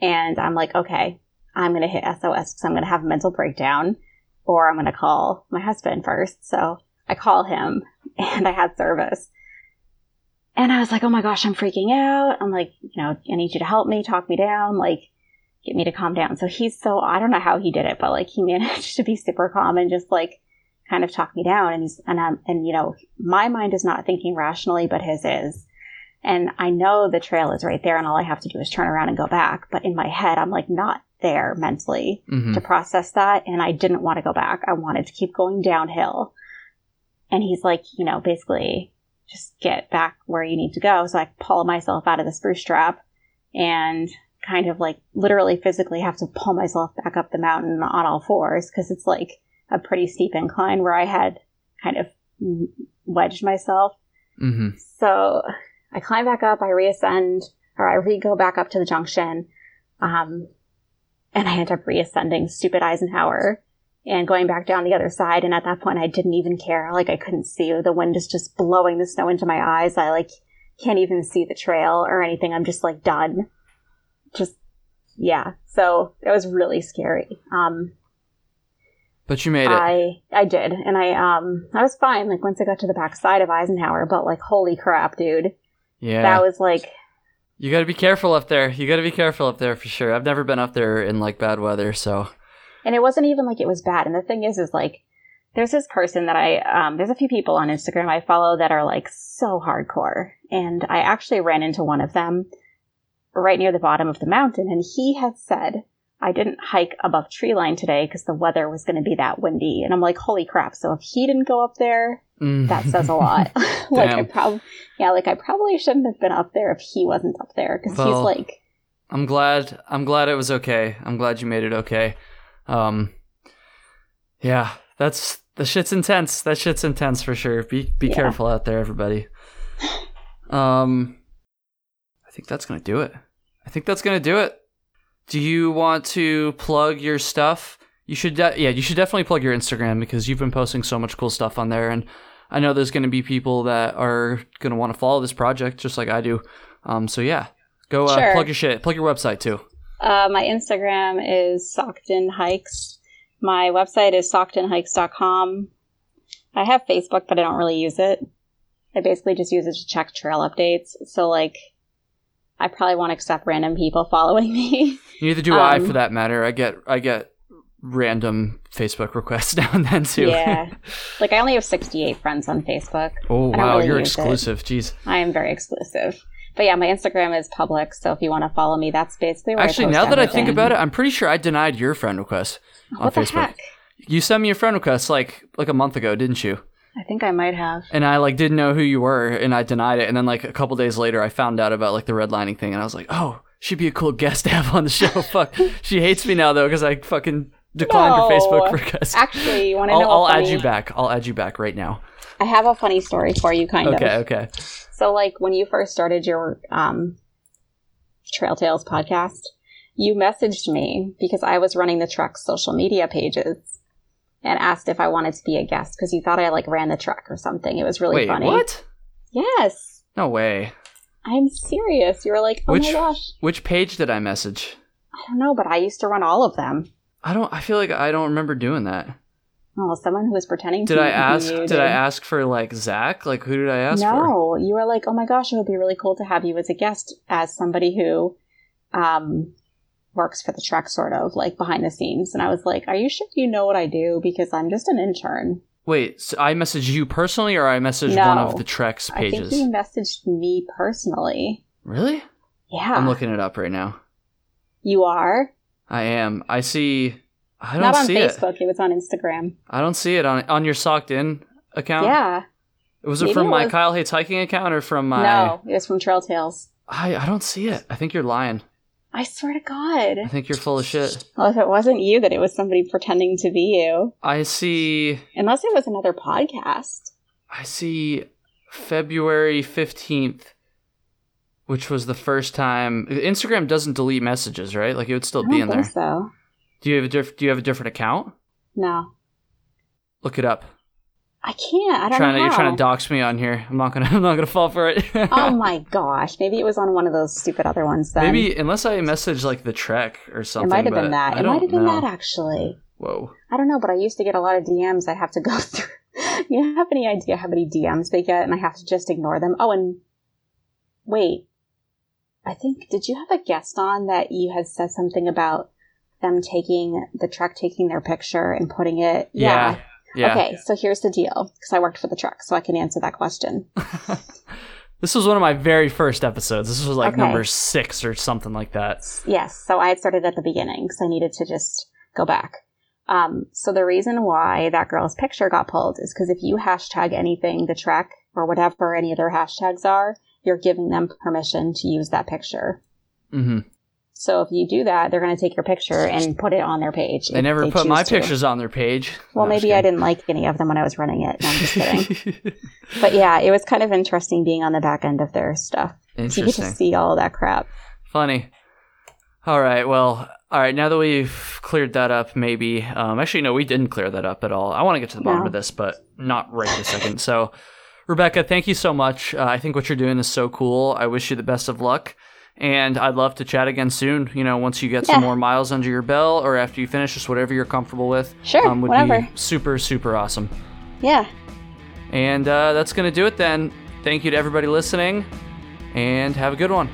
S2: And I'm like, okay, I'm going to hit SOS because I'm going to have a mental breakdown or I'm going to call my husband first. So I call him and I had service. And I was like, oh my gosh, I'm freaking out. I'm like, you know, I need you to help me, talk me down, like, get me to calm down. So he's so, I don't know how he did it, but like, he managed to be super calm and just like, kind of talk me down. And he's, and I'm, and you know, my mind is not thinking rationally, but his is. And I know the trail is right there and all I have to do is turn around and go back. But in my head, I'm like not there mentally
S1: Mhm.
S2: to process that. And I didn't want to go back. I wanted to keep going downhill. And he's like, you know, basically just get back where you need to go. So I pull myself out of the spruce trap and kind of like literally physically have to pull myself back up the mountain on all fours because it's like a pretty steep incline where I had kind of wedged myself.
S1: Mhm.
S2: So I climb back up, I reascend, or I re go back up to the junction, um, and I end up reascending stupid Eisenhower and going back down the other side. And at that point, I didn't even care. Like I couldn't see. The wind is just blowing the snow into my eyes. I like can't even see the trail or anything. I'm just like done. Just yeah. So it was really scary. Um,
S1: But you made it.
S2: I I did, and I um I was fine. Like once I got to the back side of Eisenhower, but like holy crap, dude,
S1: yeah.
S2: that was like
S1: you got to be careful up there. You got to be careful up there for sure. I've never been up there in like bad weather, so
S2: and it wasn't even like it was bad. And the thing is, is like there's this person that I um there's a few people on Instagram I follow that are like so hardcore, and I actually ran into one of them right near the bottom of the mountain, and he had said. I didn't hike above tree line today because the weather was going to be that windy. And I'm like, holy crap. So if he didn't go up there,
S1: Mm.
S2: that says a lot. like I probably, yeah, like I probably shouldn't have been up there if he wasn't up there because he's like,
S1: I'm glad. I'm glad it was okay. I'm glad you made it okay. Um, yeah, that's the shit's intense. That shit's intense for sure. Be be
S2: Yeah.
S1: careful out there, everybody. Um, think that's gonna do it. I think that's gonna do it. Do you want to plug your stuff? You should, de- yeah, you should definitely plug your Instagram because you've been posting so much cool stuff on there, and I know there's gonna be people that are gonna want to follow this project just like I do. Um, so yeah, go uh,
S2: Sure.
S1: plug your shit. Plug your website too.
S2: uh, my Instagram is Sockton Hikes. My website is socktonhikes.com. I have Facebook, but I don't really use it. I basically just use it to check trail updates. So like, I probably won't accept random people following me.
S1: Neither do I,
S2: Um,
S1: for that matter. I get I get random Facebook requests now and then too.
S2: Yeah. like I only have 68 friends on Facebook.
S1: oh wow,
S2: really
S1: you're
S2: use it.
S1: exclusive. Jeez.
S2: I am very exclusive. But yeah, my Instagram is public, so if you want to follow me, that's basically where
S1: Actually,
S2: I
S1: now that I think about it, I'm pretty sure I denied your friend request on
S2: what the
S1: Facebook.
S2: heck?
S1: You sent me a friend request like like a month ago, didn't you?
S2: I think I might have.
S1: And I like didn't know who you were, and I denied it. And then like a couple days later, I found out about like the redlining thing, and I was like, oh, she'd be a cool guest to have on the show. Fuck, she hates me now though because I fucking declined her Facebook request.
S2: Actually, you want to
S1: I'll,
S2: know? a
S1: I'll add you back. I'll add you back right now.
S2: I have a funny story for you, kind
S1: Okay,
S2: of.
S1: okay. Okay.
S2: So, like when you first started your um, Trail Tales podcast, you messaged me because I was running the Trek's social media pages and asked if I wanted to be a guest because you thought I like ran the Trek or something. It was really
S1: Wait,
S2: funny.
S1: what?
S2: Yes,
S1: No way.
S2: I'm serious. You were like, oh
S1: Which
S2: my gosh,
S1: which page did I message?
S2: I don't know, but I used to run all of them.
S1: I don't. I feel like I don't remember doing that.
S2: Oh, someone who was pretending to
S1: Did I ask? Did I ask for like Zach? Like who did I ask for?
S2: no, you were like, oh my gosh, it would be really cool to have you as a guest as somebody who um, works for the Trek, sort of like behind the scenes. And I was like, are you sure you know what I do? Because I'm just an intern.
S1: Wait, so I messaged you personally, or I messaged
S2: No.
S1: one of the Trek's pages?
S2: I think you messaged me personally.
S1: Really?
S2: Yeah.
S1: I'm looking it up right now.
S2: You are?
S1: I am. I see. I don't
S2: Not on
S1: see it.
S2: On Facebook. It. was on Instagram.
S1: I don't see it on on your socked in account.
S2: yeah.
S1: Was it
S2: Maybe
S1: from
S2: it
S1: my
S2: was-
S1: Kyle Hates Hiking account or from my?
S2: No, it was from Trail Tales.
S1: I I don't see it. I think you're lying.
S2: I swear to God.
S1: I think you're full of shit.
S2: Well, if it wasn't you, then it was somebody pretending to be you.
S1: I see.
S2: Unless it was another podcast.
S1: I see February 15th, which was the first time Instagram doesn't delete messages, right? Like it would still be in there.
S2: so.
S1: Do you have a diff- do you have a different account?
S2: No.
S1: Look it up.
S2: I can't. I don't
S1: Trying to
S2: know.
S1: you're trying to dox me on here. I'm not going to I'm not to fall for it.
S2: oh my gosh. Maybe it was on one of those stupid other ones then.
S1: Maybe unless I message like the Trek or something.
S2: it might have been that.
S1: I
S2: It might have been
S1: know.
S2: that actually.
S1: Whoa.
S2: I don't know, but I used to get a lot of DMs I'd have to go through. you don't have any idea how many DMs they get, and I have to just ignore them. Oh, and wait. I think, did you have a guest on that you had said something about them taking the Trek, taking their picture and putting it?
S1: Yeah. Yeah.
S2: Okay, so here's the deal because I worked for the Trek, so I can answer that question.
S1: This was one of my very first episodes. This was like
S2: Okay.
S1: number six or something like that.
S2: Yes, so I had started at the beginning because I needed to just go back. Um, so the reason why that girl's picture got pulled is because if you hashtag anything the trek or whatever any of their hashtags are, you're giving them permission to use that picture.
S1: hmm
S2: So if you do that, they're going to take your picture and put it on their page.
S1: They never put my
S2: to.
S1: pictures on their page.
S2: Well,
S1: No,
S2: maybe I didn't like any of them when I was running it. No, I'm just kidding. but yeah, it was kind of interesting being on the back end of their stuff. So you get to see all that crap.
S1: Funny. All right. Well, all right. Now that we've cleared that up, maybe. Um, actually, no, we didn't clear that up at all. I want to get to the bottom
S2: No.
S1: of this, but not right this second. So, Rebecca, thank you so much. Uh, I think what you're doing is so cool. I wish you the best of luck. And I'd love to chat again soon. You know, once you get some more miles under your belt, or after you finish, just whatever you're comfortable with.
S2: Sure,
S1: um, would
S2: whatever.
S1: be super, super awesome.
S2: Yeah.
S1: And uh, that's gonna do it then. Thank you to everybody listening, and have a good one.